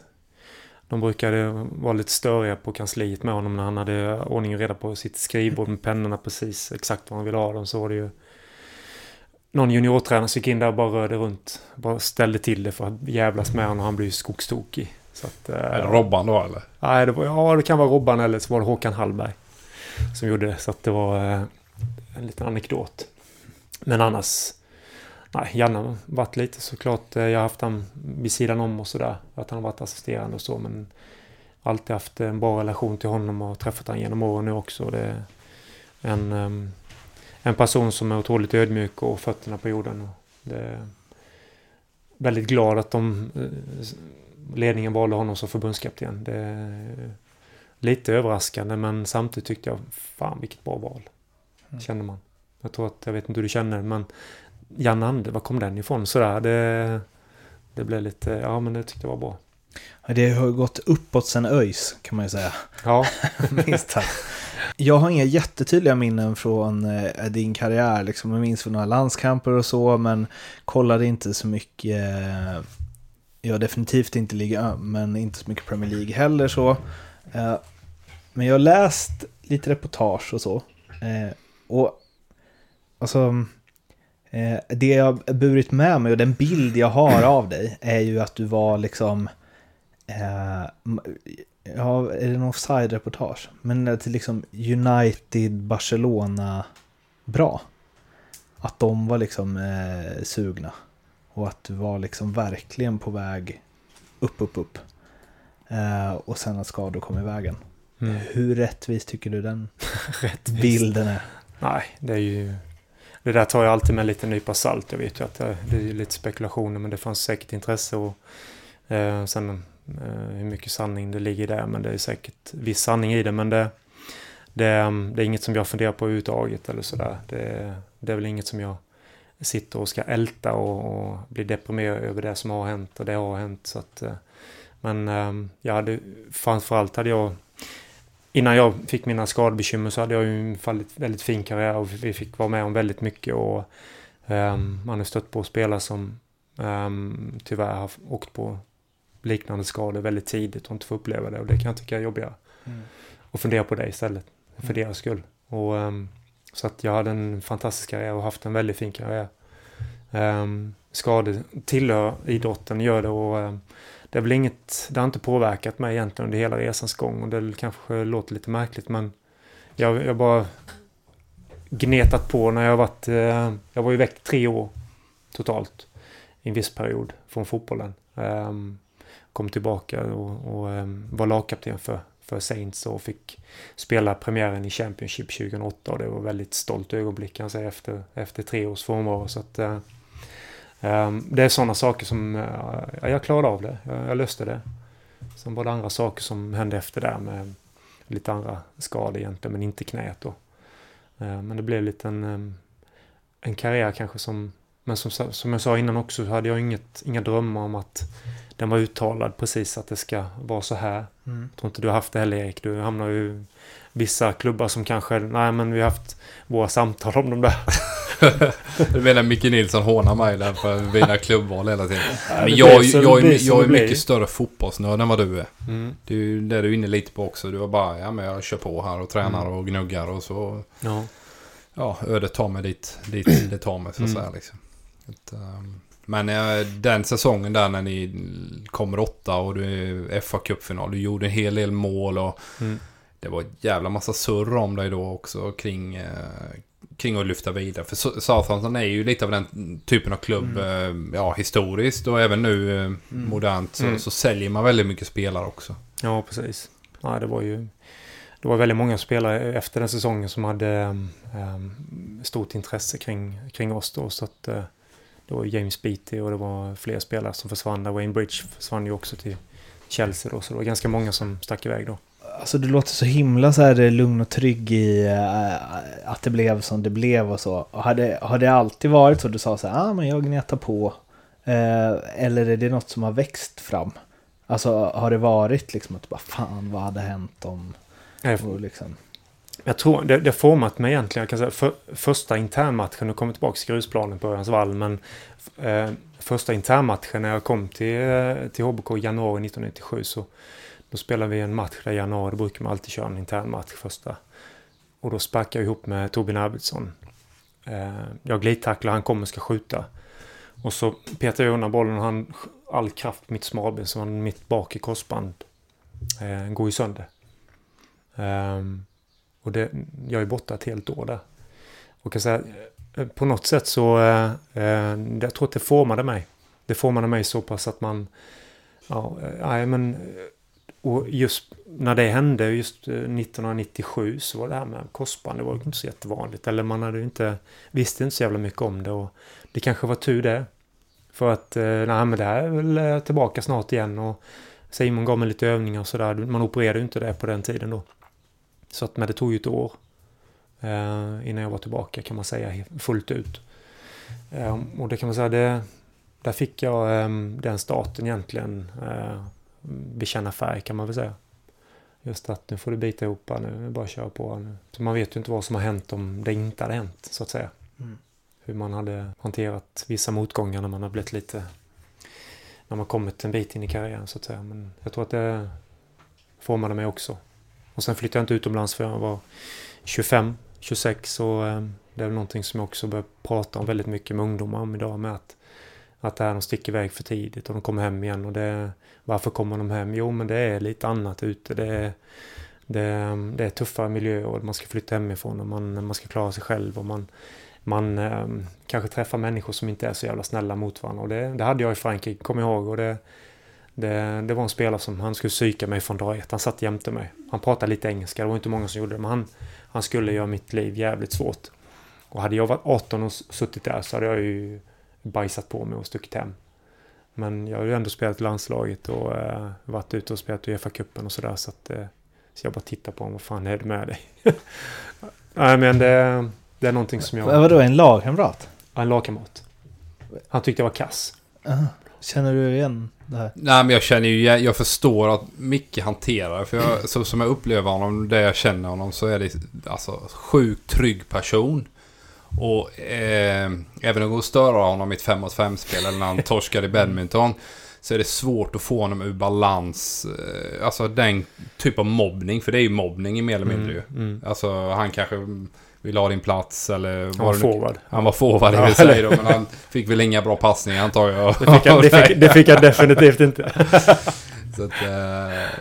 de brukade vara lite störiga på kansliet med honom när han hade ordning och reda på sitt skrivbord med pennorna precis exakt vad han ville ha dem. Så var det ju någon juniortränare som gick in där och bara rörde runt. Bara ställde till det för att jävlas med honom och han blev skogstokig. Så att, eh, Är det Robban då eller? Nej, det var, ja, det kan vara Robban eller så var det Håkan Hallberg som gjorde det. Så att det var eh, en liten anekdot. Men annars... Nej, Janne har varit lite såklart. eh, Jag har haft han vid sidan om och sådär. Att han har varit assisterande och så. Men alltid haft en bra relation till honom och träffat han genom åren nu också. Det är en, ehm, en person som är otroligt ödmjuk och fötterna på jorden. Och det är väldigt glad att de, eh, ledningen valde honom som förbundskapten. Lite överraskande men samtidigt tyckte jag fan vilket bra val. Mm. Kände man. Jag tror att, jag vet inte hur du känner men Jan Ande, var kom den ifrån? Sådär, det, det blev lite, ja men det tyckte jag var bra. Det har gått uppåt sen ÖIS kan man ju säga. Ja, Minst. Jag har inga jättetydliga minnen från eh, din karriär. Liksom. Jag minns från några landskamper och så, men kollade inte så mycket. Jag definitivt inte Liga men inte så mycket Premier League heller så. Eh, men jag har läst lite reportage och så. Eh, och alltså, eh, det jag har burit med mig och den bild jag har av dig är ju att du var liksom eh, ja, är det en offside-reportage? Men det är liksom United, Barcelona, bra. Att de var liksom eh, sugna. Och att du var liksom verkligen på väg upp, upp, upp. Eh, och sen att skador kom i vägen. mm. Hur rättvis tycker du den bilden är? Nej, det är ju... Det där tar jag alltid med en liten nypa salt. Jag vet ju att det, det är lite spekulationer men det fanns säkert intresse och eh, sen eh, hur mycket sanning det ligger där. Men det är säkert viss sanning i det. Men det, det, det är inget som jag funderar på överhuvudtaget eller sådär. Det, det är väl inget som jag sitter och ska älta och, och bli deprimerad över det som har hänt och det har hänt. Så att, eh, men eh, jag hade, framförallt hade jag Innan jag fick mina skadebekymmer så hade jag ju en väldigt, väldigt fin karriär och vi fick vara med om väldigt mycket och ehm, man har stött på spelare som ehm, tyvärr har åkt på liknande skador väldigt tidigt och inte får uppleva det och det kan jag tycka är jobbigare. Och fundera på det istället, för Mm. deras skull. Och, ehm, så att jag hade en fantastisk karriär och haft en väldigt fin karriär. Ehm, um, skador tillhör idrotten, gör det och um, det är väl inget, det har inte påverkat mig egentligen under hela resans gång och det kanske låter lite märkligt men jag, jag bara gnetat på när jag har varit, uh, jag var ju väck tre år totalt i en viss period från fotbollen. Um, kom tillbaka och, och um, var lagkapten för, för Saints och fick spela premiären i Championship 2008 och det var väldigt stolt ögonblick kan jag säga efter, efter tre års frånvaro. Så att, eh, ehm, det är sådana saker som, eh, jag klarade av det. Jag, jag löste det. Sen var det andra saker som hände efter det med lite andra skador egentligen, men inte knät då. Eh, Men det blev lite en, ehm, en karriär kanske som, men som, som jag sa innan också så hade jag inget, inga drömmar om att den var uttalad precis att det ska vara så här. Mm. Jag tror inte du har haft det heller Erik. Du hamnar ju i vissa klubbar som kanske, nej men vi har haft våra samtal om de där. Du menar Micke Nilsson hånar mig där för mina klubbval hela tiden. Men jag, jag, blir är, jag är mycket större fotbollsnörd än vad du är. Mm. Det är ju det du är inne lite på också. Du var bara, ja men jag kör på här och tränar Mm. och gnuggar och så. Ja. Ja, ödet tar mig dit, dit det tar mig så att Mm. säga liksom. Att, ehm, men eh, den säsongen där när ni kommer åtta och du är fa Cup-final. Du gjorde en hel del mål och Mm. det var ett jävla massa surr om dig då också kring, eh, kring att lyfta vidare. För So- Southampton är ju lite av den typen av klubb, eh, ja historiskt och även nu eh, modernt så, Mm. så säljer man väldigt mycket spelare också. Ja, precis. Ja, det var ju... Det var väldigt många spelare efter den säsongen som hade um, stort intresse kring, kring oss då. Så att uh, det var James Beattie och det var fler spelare som försvann där. Wayne Bridge försvann ju också till Chelsea då. Så det var ganska många som stack iväg då. Alltså du låter så himla så här lugn och trygg i eh, att det blev som det blev och så. Och har det alltid varit så du sa så här, ah, men jag gnetar på. Eh, eller är det något som har växt fram? Alltså har det varit liksom att bara fan vad hade hänt om... Liksom, jag tror det, det har format mig egentligen. Jag kan säga för, första internmatchen, nu kommer tillbaka till grusplanen på Örjans vall, men eh, första internmatchen när jag kom till, eh, till HBK i januari 1997 så då spelade vi en match där i januari. Då brukar man alltid köra en internmatch första. Och då sparkar jag ihop med Torbjörn Arvidsson. Eh, jag glidtacklar, han kommer ska skjuta. Och så petar jag undan bollen och han all kraft på mitt smalben som han mitt bak i korsband eh, går ju sönder. Um, och det, jag är borta ett helt år där. Och kan säga, eh, på något sätt så, eh, eh, jag tror att det formade mig. Det formade mig så pass att man, ja, eh, nej men, eh, och just när det hände, just 1997, så var det här med korsband, det var inte så jättevanligt. Eller man hade inte, visste inte så jävla mycket om det och det kanske var tur det. För att, nej men det här är väl tillbaka snart igen och Simon gav mig lite övningar och sådär. Man opererade ju inte det på den tiden då. Så att, men det tog ju ett år eh, innan jag var tillbaka kan man säga fullt ut. Eh, och det kan man säga, det, där fick jag eh, den starten egentligen. Eh, bekänna färg kan man väl säga. Just att nu får du bita ihop nu, bara köra på. Nu. Så man vet ju inte vad som har hänt om det inte hade hänt så att säga. Mm. Hur man hade hanterat vissa motgångar när man har blivit lite när man kommit en bit in i karriären så att säga. Men jag tror att det formade mig också. Och sen flyttade jag inte utomlands förrän jag var 25, 26 och det är väl någonting som jag också börjar prata om väldigt mycket med ungdomar om idag med att att det här, de sticker iväg för tidigt och de kommer hem igen och det varför kommer de hem? Jo men det är lite annat ute. Det är, det, ehm, det är tuffare miljöer och man ska flytta hemifrån och man, man ska klara sig själv och man, man eh, kanske träffar människor som inte är så jävla snälla mot varandra. Och det, det hade jag i Frankrike, kommer jag ihåg. Och det, det, det, var en spelare som han skulle psyka mig från dag ett. Han satt jämte mig. Han pratade lite engelska, det var inte många som gjorde det. Men han, han skulle göra mitt liv jävligt svårt. Och hade jag varit 18 och suttit där så hade jag ju bajsat på mig och stuckit hem. Men jag har ju ändå spelat landslaget och uh, varit ute och spelat Uefa-cupen och sådär. Så, att, uh, så jag bara tittar på honom. Vad fan är det med dig? Nej men det... Det är någonting som jag... Vadå, en lagkamrat? en lagkamrat. Han tyckte jag var kass. Uh, känner du igen det här? Nej, men jag känner ju... Jag förstår att Micke hanterar För jag, så som jag upplever honom, det jag känner honom, så är det alltså sjukt trygg person. Och eh, även om det går att störa honom i ett 5 mot 5-spel eller när han torskar i badminton. Så är det svårt att få honom ur balans. Eh, alltså den typ av mobbning. För det är ju mobbning mer eller mindre mm, ju. Mm. Alltså han kanske vill ha din plats eller... Han var forward. Han var forward i ja, sig då, men han fick väl inga bra passningar antar jag. Det fick han, det fick, det fick han definitivt inte. Så att, uh,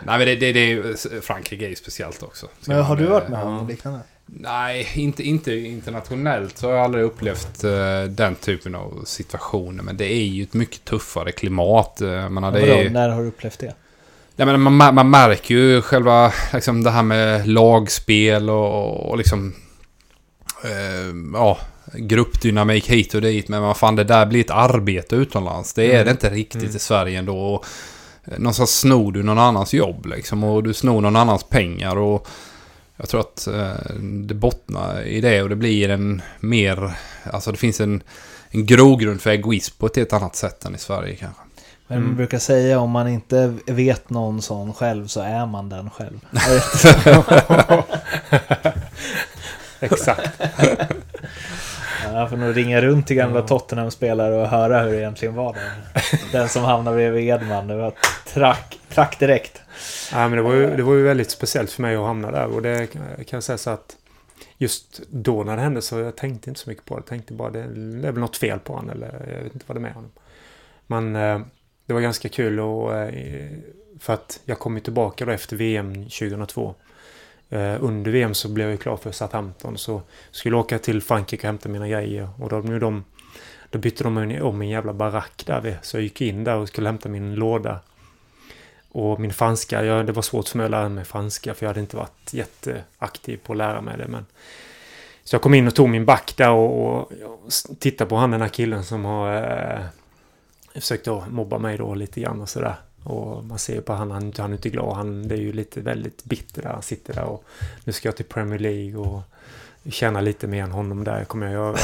nej men det, det, det Frankrike är ju speciellt också. Men har du varit med honom liknande? Nej, inte, inte internationellt så har jag aldrig upplevt uh, den typen av situationer. Men det är ju ett mycket tuffare klimat. Uh, menar, det är... När har du upplevt det? Ja, men man, man märker ju själva liksom, det här med lagspel och, och liksom eh, ja, gruppdynamik hit och dit. Men vad fan, det där blir ett arbete utomlands. Det är mm. det inte riktigt mm. i Sverige ändå. Och, eh, någonstans snor du någon annans jobb liksom. Och du snor någon annans pengar. Och jag tror att eh, det bottnar i det. Och det blir en mer... Alltså det finns en, en grogrund för egoism på ett helt annat sätt än i Sverige kanske. Men man mm. brukar säga om man inte vet någon sån själv så är man den själv. Exakt. Jag får nog ringa runt till gamla Tottenham-spelare och höra hur det egentligen var där. Den som hamnade bredvid Edman, det var track, track direkt. Ja, men det, var ju, det var ju väldigt speciellt för mig att hamna där och det kan jag säga så att just då när det hände så jag tänkte inte så mycket på det. Jag tänkte bara det, är väl något fel på honom eller jag vet inte vad det är med honom. Men eh, det var ganska kul och eh, för att jag kom ju tillbaka då efter VM 2002. Eh, under VM så blev jag klar för Southampton. Så skulle jag åka till Frankrike och hämta mina grejer. Och då, nu de, då bytte de om en jävla barack där. Så jag gick in där och skulle hämta min låda. Och min franska, ja, det var svårt för mig att lära mig franska för jag hade inte varit jätteaktiv på att lära mig det. Men... Så jag kom in och tog min back där och, och, och tittade på han den här killen som har eh, försökt att mobba mig då lite grann och sådär. Och man ser på han, han, han är inte glad. Han det är ju lite väldigt bitter där. Han sitter där och nu ska jag till Premier League och tjäna lite mer än honom där kommer jag göra.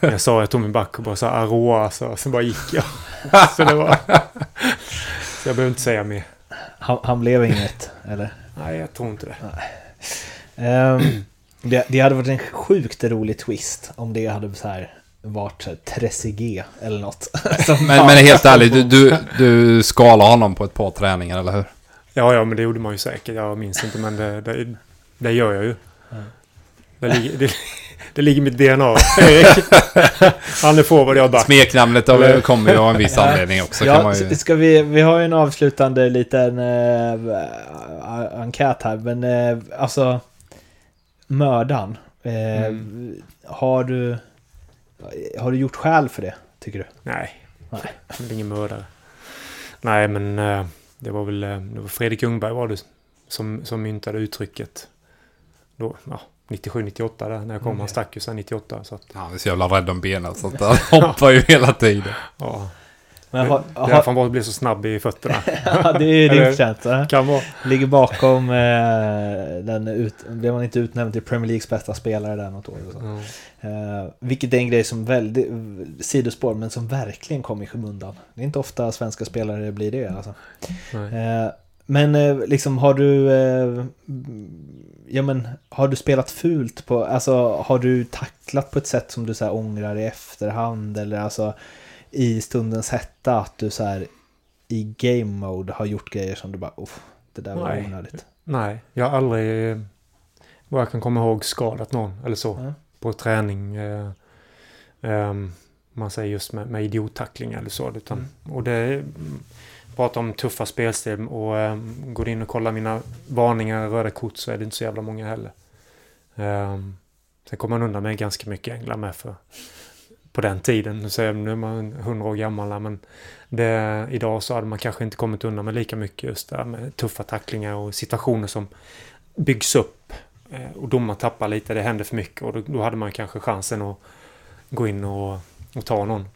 Och jag sa, jag tog min back och bara sa Aroa, så sen bara gick jag. så det var... Så jag behöver inte säga mer. Han, han blev inget, eller? Nej, jag tror inte det. Um, det, det hade varit en sjukt rolig twist om det hade så här varit Trezeguet eller något. men, men helt ärligt, du, du, du skalar honom på ett par träningar, eller hur? Ja, ja, men det gjorde man ju säkert. Jag minns inte, men det, det, det gör jag ju. Det, det, det ligger mitt DNA. Erik. Han är forward, jag är back. Smeknamnet av, kommer ju av en viss anledning också. kan Ja, man ju... ska vi, vi har ju en avslutande liten uh, enkät här, men eh, alltså mördaren. eh, Mm. Har du har du gjort skäl för det, tycker du? Nej. Nej. Han är ingen mördare. Nej, men eh, det var väl eh, det var Fredrik Ljungberg var det som, som myntade uttrycket. Då, ja, 97-98 där när jag kom. Okej. Han stack ju sen 98. Så att, Han är så jävla rädd om benen så att han hoppar ju hela tiden. ja. Men har, är därför har, han blev så snabb i fötterna. ja, det är va? kan vara. Ligger bakom eh, den ut, blev man inte utnämnd till Premier Leagues bästa spelare där något år. Och så. Ja. Eh, vilket är en grej som väldigt, sidospår, men som verkligen kom i skymundan. Det är inte ofta svenska spelare blir det alltså. Eh, men eh, liksom har du, eh, ja men har du spelat fult på, alltså har du tacklat på ett sätt som du så här ångrar i efterhand eller alltså i stundens hetta att du så här i game mode har gjort grejer som du bara, det där var Nej. onödigt. Nej, jag har aldrig, eh, vad jag kan komma ihåg, skadat någon eller så. Ja. På träning. Eh, ehm, man säger just med, med idiottackling eller så. Utan, Mm. Och det mm, pratar om tuffa spelsteg och um, går in och kollar mina varningar, röda kort så är det inte så jävla många heller. Um, sen kommer man undan med ganska mycket änglar med för på den tiden. Nu säger jag, nu är man 100 år gammal men det, idag så hade man kanske inte kommit undan med lika mycket just det här med tuffa tacklingar och situationer som byggs upp. Eh, och domaren tappar lite, det händer för mycket och då, då hade man kanske chansen att gå in och, och ta någon.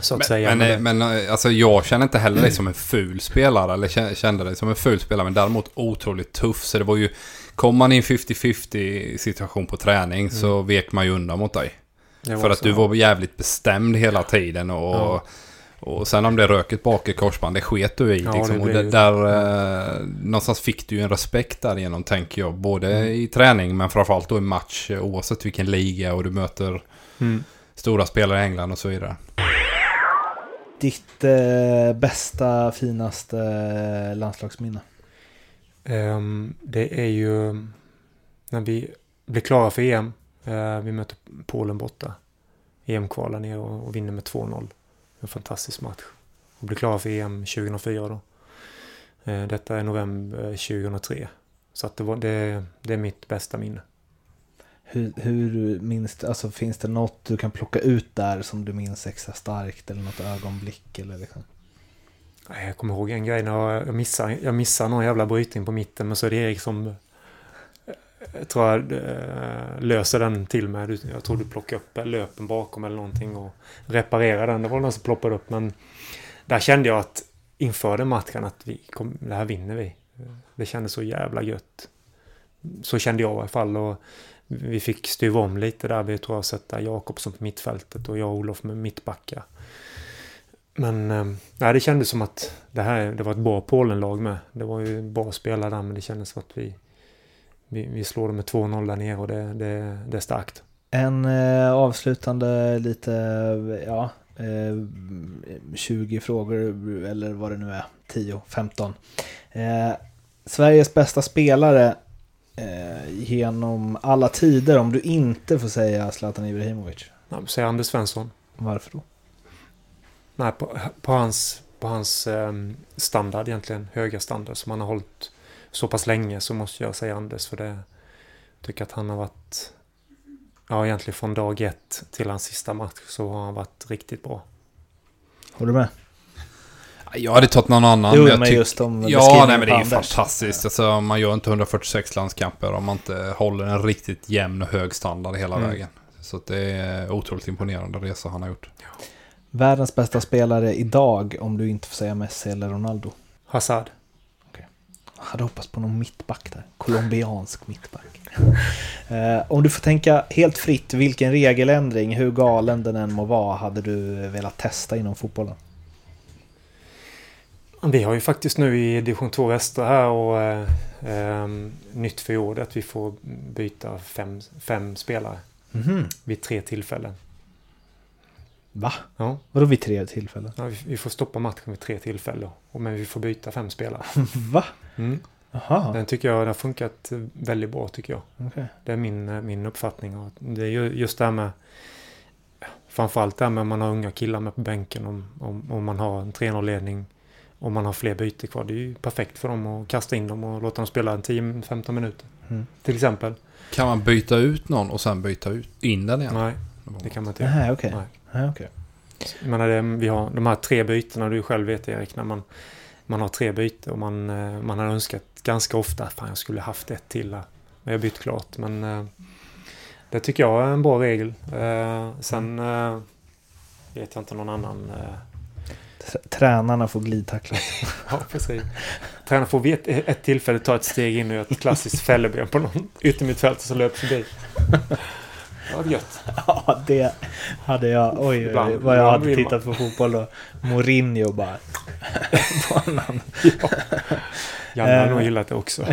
Så att säga. Men, Men men, det- men alltså jag känner inte heller dig som en ful spelare. Eller kä- kände dig som en ful spelare. Men däremot otroligt tuff. Så det var ju... Kom man i en 50-50 situation på träning så vek man ju undan mot dig. Det För att så. du var jävligt bestämd hela tiden. Och, Ja. och sen om det rök ett bak i korsband, det sket du i. Ja, liksom. det och blir där, eh, någonstans fick du ju en respekt därigenom tänker jag. Både i träning men framförallt då i match. Oavsett vilken liga och du möter Mm. stora spelare i England och så vidare. Ditt eh, bästa, finaste eh, landslagsminne? Ehm, det är ju när vi blir klara för EM. Eh, vi möter Polen borta. EM-kvalar ner och, och vinner med 2-0. En fantastisk match. Och blir klara för EM 2004 då. Eh, detta är november 2003. Så att det, var, det, det är mitt bästa minne. Hur, hur minns alltså finns det något du kan plocka ut där som du minns extra starkt eller något ögonblick eller liksom? Jag kommer ihåg en grej när jag jag missar, jag missar någon jävla brytning på mitten men så är det Erik som jag tror jag eh, löser den till mig. Jag tror du plockar upp löpen bakom eller någonting och reparerar den. Det var någon som ploppade upp men där kände jag att inför den matchen att vi kom, det här vinner vi. Det kändes så jävla gött. Så kände jag i alla fall och vi fick stuva om lite där. Vi tror jag sätta Jakobsson på mittfältet och jag och Olof med mittbackar. Men eh, nej, det kändes som att det här det var ett bra Polenlag med. Det var ju bra spelare där men det kändes som att vi, vi, vi slår dem med 2-0 där nere och det, det, det är starkt. En eh, avslutande lite, ja, eh, 20 frågor eller vad det nu är, 10, 15. Eh, Sveriges bästa spelare eh, genom alla tider om du inte får säga Zlatan Ibrahimovic. Ja, säger Anders Svensson. Varför då? Nej, på, på hans, på hans ehm, standard egentligen. Höga standard som han har hållit så pass länge så måste jag säga Anders. För det jag tycker att han har varit... Ja, egentligen från dag ett till hans sista match så har han varit riktigt bra. Håller du med? Jag hade tagit någon annan. Jo, men tyck- just om Ja, nej, men det är ju fantastiskt. Alltså, man gör inte 146 landskamper om man inte håller en riktigt jämn och hög standard hela Mm. vägen. Så att det är otroligt imponerande resa han har gjort. Världens bästa spelare idag om du inte får säga Messi eller Ronaldo. Hazard. Hade hoppats på någon mittback där. Colombiansk mittback. eh, om du får tänka helt fritt, vilken regeländring, hur galen den än må vara, hade du velat testa inom fotbollen? Vi har ju faktiskt nu i division 2 västra här och eh, ehm, nytt för i år att vi får byta fem, fem spelare Mhm. vid tre tillfällen. Va? Ja, Vadå vid tre tillfällen? ja vi, vi får stoppa matchen vid tre tillfällen. Men vi får byta fem spelare. Va? Mm. Den tycker jag har funkat väldigt bra tycker jag. okej. Det är min, eh, min uppfattning. Och Det är ju just det här med Framförallt det här med om man har unga killar med på bänken. Om, om, om man har en 3-0-ledning. Om man har fler byten kvar. Det är ju perfekt för dem att kasta in dem och låta dem spela en 10-15 minuter. Mm. Till exempel. Kan man byta ut någon och sen byta ut in den igen? Nej, det kan man inte göra. Nej, okej. Nej. Okej. Jag menar det, vi har de här tre bytena, du själv vet Erik, när man, man har tre byten och man, eh, man har önskat ganska ofta att jag skulle haft ett till här. Men jag har bytt klart. Men eh, det tycker jag är en bra regel. Eh, sen vet jag inte någon annan. Tr- Tränarna får glidtackla. ja, precis. Tränaren får vid ett, ett tillfälle ta ett steg in och göra ett klassiskt fälleben på någon yttermittfältare som löper förbi. Det var gött. Ja, det hade jag. Oj, oj, oj vad jag hade tittat på fotboll då. Mourinho bara. en annan. Janne har Eh. nog gillat det också.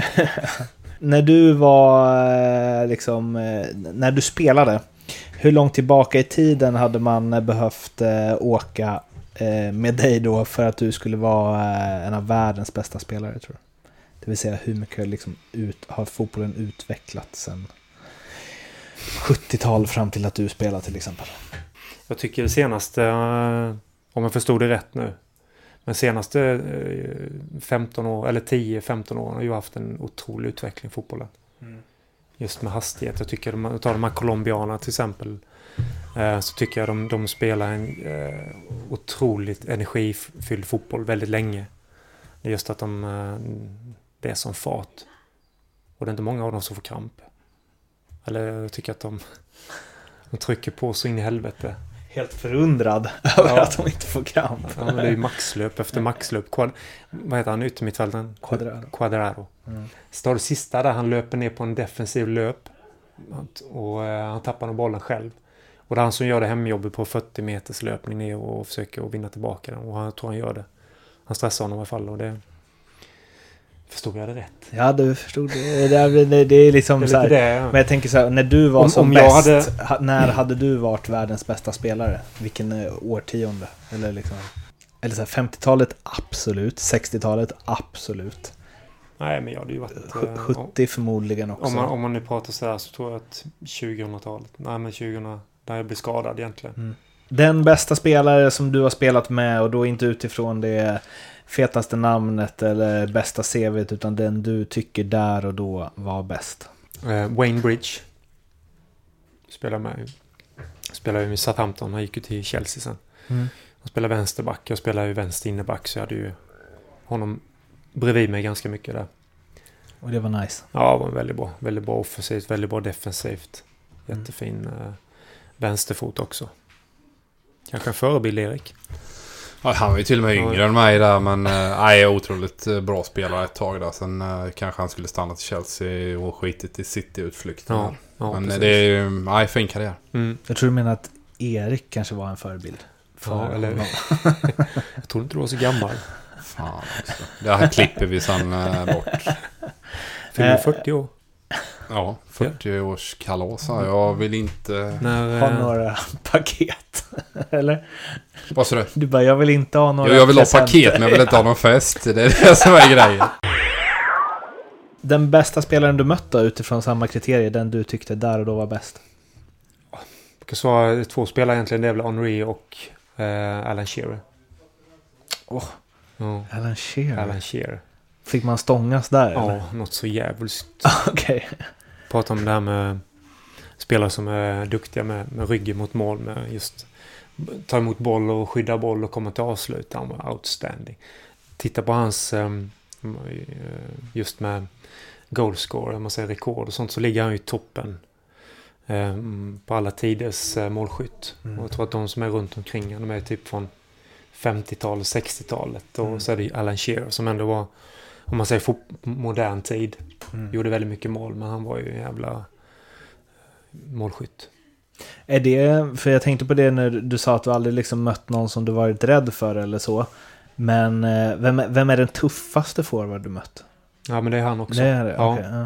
När du var eh, liksom, eh, när du spelade, hur långt tillbaka i tiden hade man eh, behövt eh, åka eh, med dig då för att du skulle vara eh, en av världens bästa spelare tror du? Det vill säga hur mycket liksom ut, har fotbollen utvecklats sen 70-tal fram till att du spelar till exempel? Jag tycker det senaste, eh, om jag förstod det rätt nu, men senaste eh, 15 år, eller 10-15 år har ju haft en otrolig utveckling i fotbollen. Just med hastighet. Jag tycker, de, tar de här colombianerna till exempel, eh, så tycker jag de, de spelar en eh, otroligt energifylld fotboll väldigt länge. Det är just att de, eh, det är som fart. Och det är inte många av dem som får kramp. Eller jag tycker att de, de trycker på så in i helvete. Helt förundrad över Ja. att de inte får kramp. Ja, men det är ju maxlöp efter maxlöp. Quad, vad heter han yttermittfältaren? Quadrado. Quadraro. Mm. Det sista där han löper ner på en defensiv löp. Och eh, han tappar nog bollen själv. Och det är han som gör det hemjobbet på 40 meters löpning ner och försöker vinna tillbaka den. Och han jag tror han gör det. Han stressar honom i alla fall och det... Förstod jag det rätt? Ja, du förstod det. Det är, det, är liksom Det är så lite här. det. Men jag tänker så här, när du var Om- som om bäst, hade- ha, när hade du varit världens bästa spelare? Vilken eh, årtionde? Eller liksom... Eller så här, 50-talet absolut, 60-talet absolut. Nej, men jag hade ju varit... Sj- eh, 70 förmodligen också. Om man, om man nu pratar så här så tror jag att 2000-talet. Nej, men 2000... Där jag blev skadad egentligen. Den bästa spelare som du har spelat med och då inte utifrån det fetaste namnet eller bästa CVt utan den du tycker där och då var bäst. Eh, Wayne Bridge. Spelar med. Spelar ju med Southampton. Han gick ju till Chelsea sen. Mm. Han spelar vänsterback. Jag spelar ju vänster innerback. Så jag hade ju honom bredvid mig ganska mycket där. Och det var nice. Ja, det var väldigt bra. Väldigt bra offensivt. Väldigt bra defensivt. Mm. Jättefin eh, vänsterfot också. Kanske en förebild Erik. Ja, han var ju till och med yngre än mig där men eh, nej, otroligt eh, bra spelare ett tag där. Sen eh, kanske han skulle stanna till Chelsea och skitit i City-utflykten. Ja, ja men precis. det är ju, nej, fin karriär. Mm. Jag tror du menar att Erik kanske var en förebild. För Ja, eller-. Jag tror inte du var så gammal. Fan också. Det här klipper vi sen eh, bort. Fyller Eh, 40 år. Ja, 40 års kalas här. Jag vill inte... När, Ha eh, några paket. Eller? Vad sa du? Du bara, jag vill inte ha några jag vill ha presenter. paket men jag vill inte ha någon fest. Det är det som är grejen. Den bästa spelaren du mött då, utifrån samma kriterier, den du tyckte där och då var bäst? Jag kan svara två spelare egentligen. Det är väl Henri och eh, Alan Shearer. Åh. Ja, Alan Shearer. Alan Shearer. Fick man stångas där eller? Ja, något så jävligt. Okej. Prata om det här med spelare som är duktiga med, med ryggen mot mål. Med just ta emot boll och skydda boll och komma till avslut. Han var outstanding. Titta på hans ehm, just med goalscore, om man säger rekord och sånt, så ligger han ju i toppen ehm, på alla tiders eh, målskytt. Mm. Och jag tror att de som är runt omkring honom är typ från 50-talet, 60-talet. Och Mm. så är det ju Alan Shearer som ändå var, om man säger modern tid, Mm. gjorde väldigt mycket mål. Men han var ju en jävla eh, målskytt. Är det, för jag tänkte på det när du sa att du aldrig liksom mött någon som du varit rädd för eller så. Men eh, vem, är- vem är den tuffaste forward du mött? Ja, men det är han också. Det är det? Ja. Okej. ja.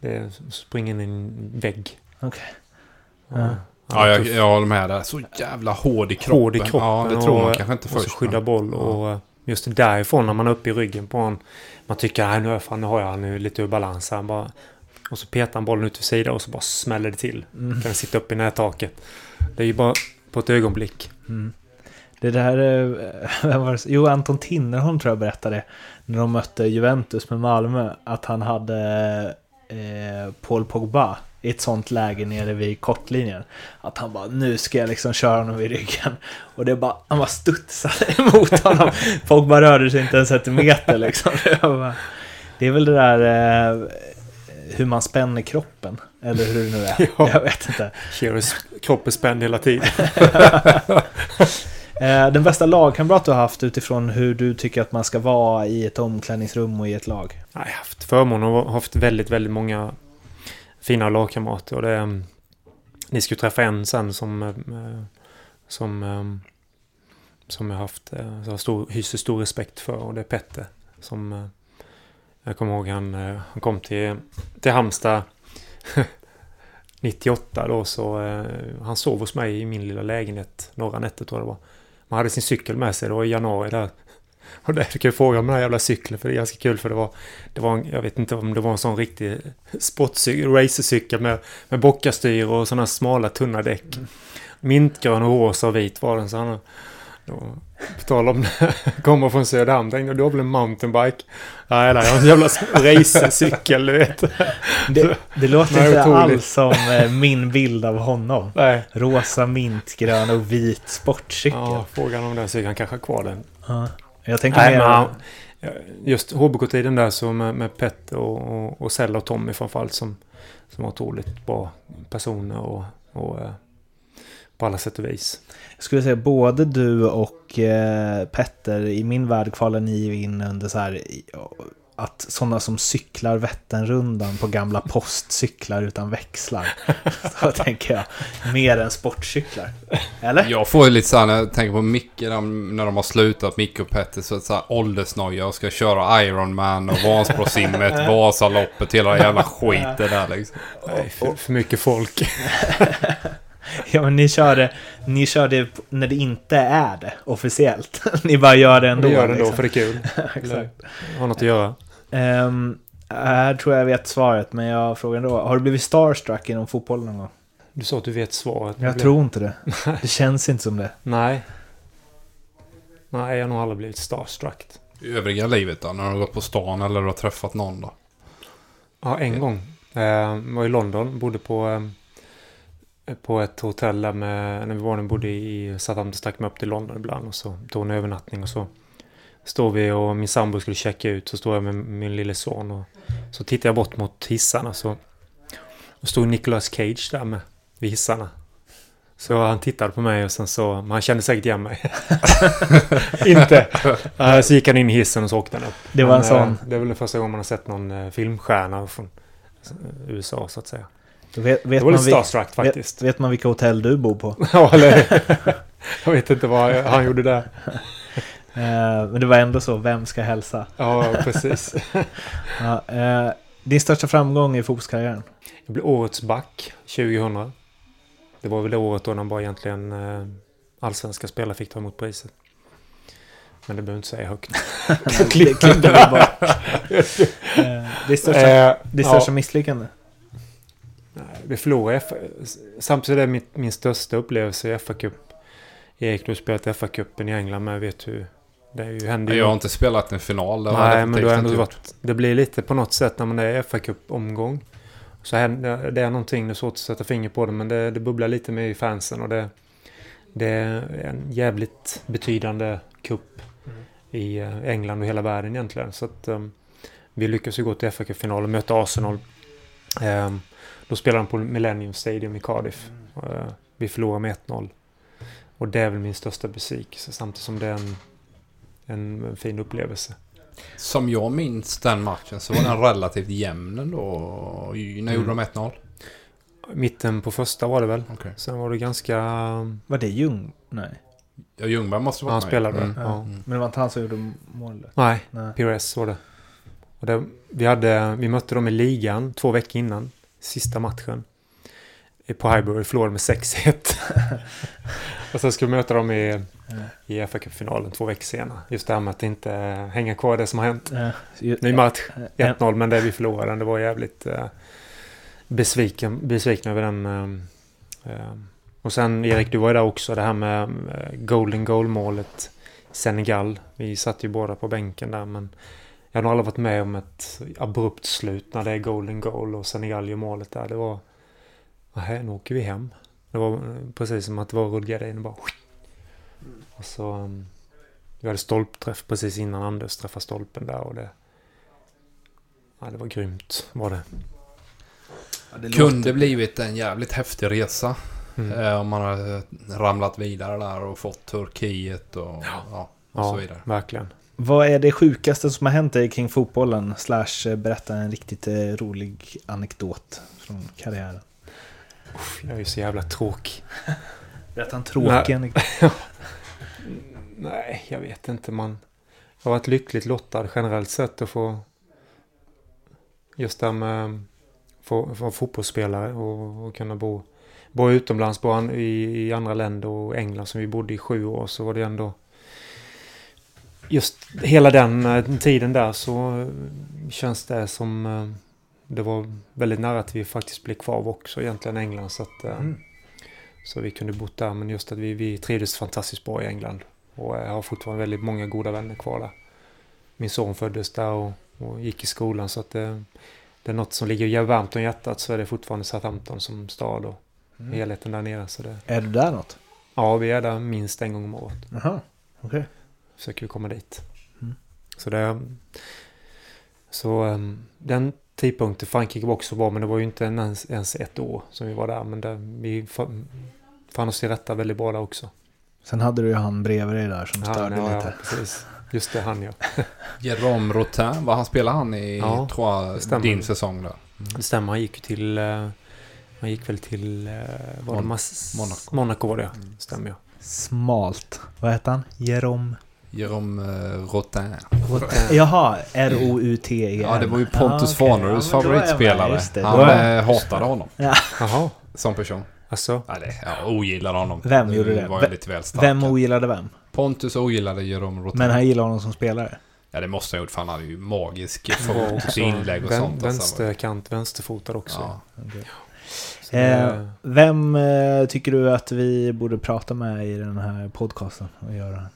Det är in i en vägg. Okej. Ja. Ja. Ja, jag, jag håller med där. Så jävla hård i kroppen. Hård i kroppen. Ja, det tror man och, kanske inte och så först. skydda men- boll Ja. Just därifrån när man är uppe i ryggen på honom. Man tycker att nu, fan, nu har jag nu lite ur balans här. Bara, och så petar han bollen ut till sidan och så bara smäller det till. Mm. Kan sitta uppe i nättaket. Det är ju bara på ett ögonblick. Mm. Det där, eh, var det? Jo, Anton Tinnerholm tror jag berättade när de mötte Juventus med Malmö att han hade eh, Paul Pogba i ett sånt läge nere vid kortlinjen. Att han bara, nu ska jag liksom köra honom i ryggen. Och det bara, han bara studsade emot honom. Pogba rörde sig inte en centimeter liksom. Det, är väl det där eh, hur man spänner kroppen. Eller hur det nu är. Ja. Jag vet inte. Kyrus kropp är spänd hela tiden. Eh, Den bästa lagkamrat du har haft utifrån hur du tycker att man ska vara i ett omklädningsrum och i ett lag? Jag har haft förmånen att ha haft väldigt, väldigt många fina lagkamrater. Och det, ehm, ni ska ju träffa en sen som, eh, som, ehm, som jag haft, eh, så har stor, hyser stor respekt för. Och det är Petter. Som, eh, jag kommer ihåg han, eh, han kom till, till Halmstad 98 då så eh, han sov hos mig i min lilla lägenhet några nätter tror jag det var. Man hade sin cykel med sig då i januari där. Och där fick jag fråga om den här jävla cykeln för det är ganska kul för det var, det var en, jag vet inte om det var en sån riktig sportcykel, racercykel med, med bockastyr och sådana smala tunna däck. Mintgrön och rosa och vit var den så han då, på tal om kommer från Söderhamn, tänkte jag, du har väl en mountainbike? Nej, nej, jag har en jävla racercykel, du vet. Det, det låter Nej, inte alls som eh, min bild av honom. Nej. Rosa, mintgrön och vit sportcykel. Ja, frågan om den cykeln kanske har kvar den. Ja. Jag tänker Nej, mer... men han, just HBK-tiden där så med, med Petter och, och, och Sella och Tommy framförallt som, som var otroligt bra personer och, och eh, på alla sätt och vis. Jag skulle säga både du och eh, Petter, i min värld kvalar ni in under så här att sådana som cyklar Vätternrundan på gamla postcyklar utan växlar. Så tänker jag. Mer än sportcyklar. Eller? Jag får ju lite såhär när jag tänker på Micke när de har slutat, Micke och Petter, så såhär åldersnoja och ska köra Ironman och Vansbrosimmet, Vasaloppet, hela jävla skiten där liksom. Nej, för, för mycket folk. Ja, men ni körde, ni körde när det inte är det officiellt. ni bara gör det ändå. Vi gör det ändå liksom. för det är kul. Exakt. Har något att göra. Ehm, här tror jag vet svaret, men jag frågar ändå. Har du blivit starstruck inom fotboll någon gång? Du sa att du vet svaret. Jag tror inte det. Det känns inte som det. Nej. Nej, jag har nog aldrig blivit starstruck. I övriga livet då? När du har gått på stan eller du har träffat någon då? Ja, en gång. Eh, jag var i London, bodde på, eh, på ett hotell där med, när vi var bodde i Southampton, stack mig upp till London ibland och så tog en övernattning och så står vi och min sambo skulle checka ut så står jag med min lille son och så tittar jag bort mot hissarna så och stod Nicolas Cage där med vid hissarna. Så han tittade på mig och sen så, men han kände säkert igen mig. Inte. Eh, Så gick han in i hissen och så åkte han upp. Det var en Men, sån. eh, Det är väl den första gången man har sett någon eh, filmstjärna från USA så att säga. Då vet, Det vet, var lite starstruck faktiskt. vet, vet man vilka hotell du bor på? ja, eller Jag vet inte vad han gjorde där. Eh, men det var ändå så, vem ska hälsa? Ja, precis. Ja, eh, din största framgång i fotbollskarriären? Jag blev årets back 2000. Det var väl det året då när bara egentligen eh, allsvenska spelare fick ta emot priset. Men det behöver inte säga högt. Det klippte vi bort. Eh, Ditt största, Eh, ja. största misslyckande? Vi förlorade F Samtidigt är det mitt, min största upplevelse i FA-cup. Erik, du har spelat FA-cupen i England men vet hur det är ju, händer ju. Jag har inte spelat en final. Jag Nej, men du har ändå inte varit... Det blir lite på något sätt när man är i FA-cup-omgång. Så händer, det är någonting, det är svårt att sätta finger på det, men det, det bubblar lite med i fansen och det... Det är en jävligt betydande cup i eh, England och hela världen egentligen. Så att um, vi lyckas ju gå till fa Cup-final och möta Arsenal. Ehm, då spelar de på Millennium Stadium i Cardiff. Eh, vi förlorar med 1-0. Och det är väl min största besvikelse samtidigt som det är en, en, en fin upplevelse. Som jag minns den matchen så var den relativt jämn ändå. När gjorde Mm. de 1-0? Mitten på första var det väl. Okej. Sen var det ganska... Var det Ljung? Nej. Ja, Ljungberg måste vara Han spelade mm. Ja. Ja. Men det var inte han som gjorde målet? Nej, Nej. PRS var det. Och det vi, hade, vi mötte dem i ligan två veckor innan. Sista matchen. På Highbury förlorade med 6-1. Och sen ska vi möta dem i, i fa finalen två veckor senare. Just det här med att inte hänga kvar det som har hänt. Eh, Ny match, eh, 1-0, men det vi förlorade, det var jävligt eh, besviken, besviken över den. Eh, eh. Och sen Erik, du var ju där också, det här med eh, golden goal målet Senegal. Vi satt ju båda på bänken där, men jag har nog aldrig varit med om ett abrupt slut när det är golden goal och Senegal gör målet där. Det var, nej, nu åker vi hem. Det var eh, precis som att det var rullgardin bara. Och så, um, vi hade stolpträff precis innan Anders träffade stolpen där och det, ja, det var grymt var det. Ja, det Kunde låter- blivit en jävligt häftig resa. Mm. Eh, om man hade ramlat vidare där och fått Turkiet och, ja. och så Ja, vidare. verkligen. Vad är det sjukaste som har hänt dig kring fotbollen? Slash eh, berätta en riktigt eh, rolig anekdot från karriären. Uff, Jag är ju så jävla tråkig. Berätta en tråkig anekdot. Nej, jag vet inte. Man, jag har varit lyckligt lottad generellt sett att få just det här med få, få fotbollsspelare och, och kunna bo, bo utomlands, bo i, i andra länder och England som vi bodde i sju år så var det ändå just hela den eh, tiden där så eh, känns det som eh, det var väldigt nära att vi faktiskt blev kvar också egentligen England så att Mm. så vi kunde bott där men just att vi, vi trivdes fantastiskt bra i England och jag har fortfarande väldigt många goda vänner kvar där. Min son föddes där och, och gick i skolan så att det, det är något som ligger varmt om hjärtat så är det fortfarande Southampton som stad och Mm. helheten där nere. Så det, Är du där något? ja, vi är där minst en gång om året. Jaha, okej. Försöker vi komma dit. Mm. Så det... Så um, den tidpunkten, Frankrike var också bra men det var ju inte ens, ens ett år som vi var där. Men det, vi fa- fann oss till rätta väldigt bra där också. Sen hade du ju han bredvid dig där som störde ja, lite. ja, precis. Just det, han ja. Jerome Rotin, vad han spelade han i, Ja, det stämmer. din säsong där? Det stämmer, han gick ju till... eh, han gick väl till... Uh, var det Mon- Mas- Monaco. Monaco var det, Mm. stämmer ja. Smalt. Vad heter han? Jerome? Jerome uh, Rotin. Jaha, R-O-U-T-E-R. Ja, det var ju Pontus Ah. Farnerus Ja, favoritspelare. det. Han eh, hatade honom Jaha, som person. alltså. Ja, ogillade honom. Vem Nu gjorde det? var jag lite väl stark. Vem ogillade vem? Pontus ogillade Jerome Rotin. Men han gillade honom som spelare. Ja, det måste han ha gjort för han hade ju magisk fot, inlägg och vän- sånt. alltså. Vänsterkant, vänsterfotad också. Ja. Eh, vem eh, tycker du att vi borde prata med i den här podcasten och göra en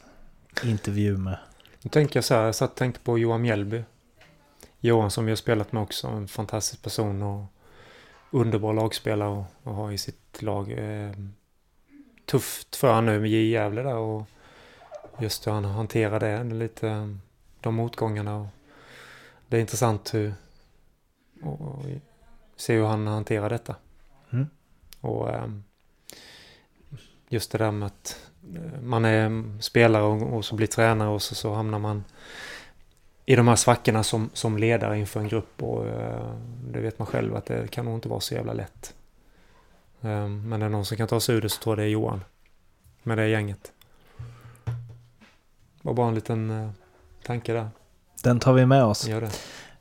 intervju med? Nu tänker jag så här, jag satt och tänkte på Johan Mjällby. Johan som vi har spelat med också, en fantastisk person och underbar lagspelare och, och ha i sitt lag. Eh, tufft för han nu i Gävle där och just hur han hanterar det, lite eh, de motgångarna. Och det är intressant hur och, och se hur han hanterar detta. Mm. Och ehm, just det där med att eh, man är spelare och, och så blir tränare och så, så hamnar man i de här svackorna som, som ledare inför en grupp och eh, det vet man själv att det kan nog inte vara så jävla lätt. Eh, men är det någon som kan ta sig ur det så tror jag det är Johan. Med det gänget. var bara en liten eh, tanke där. Den tar vi med oss. Gör det.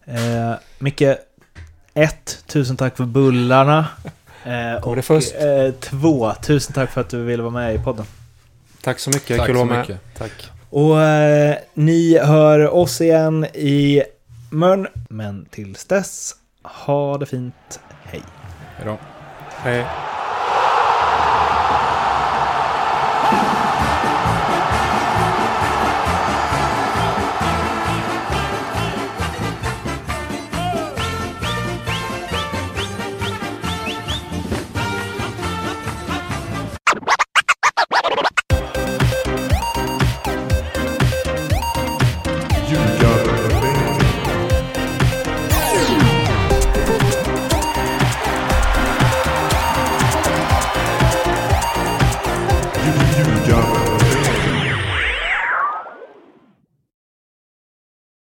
Eh, Micke, ett, tusen tack för bullarna. Eh, det och eh, två, tusen tack för att du ville vara med i podden. Tack så mycket, Tack kul så att vara med. mycket. Tack. Och eh, ni hör oss igen i Mörn. Men tills dess, ha det fint. Hej. Hejdå. Hej.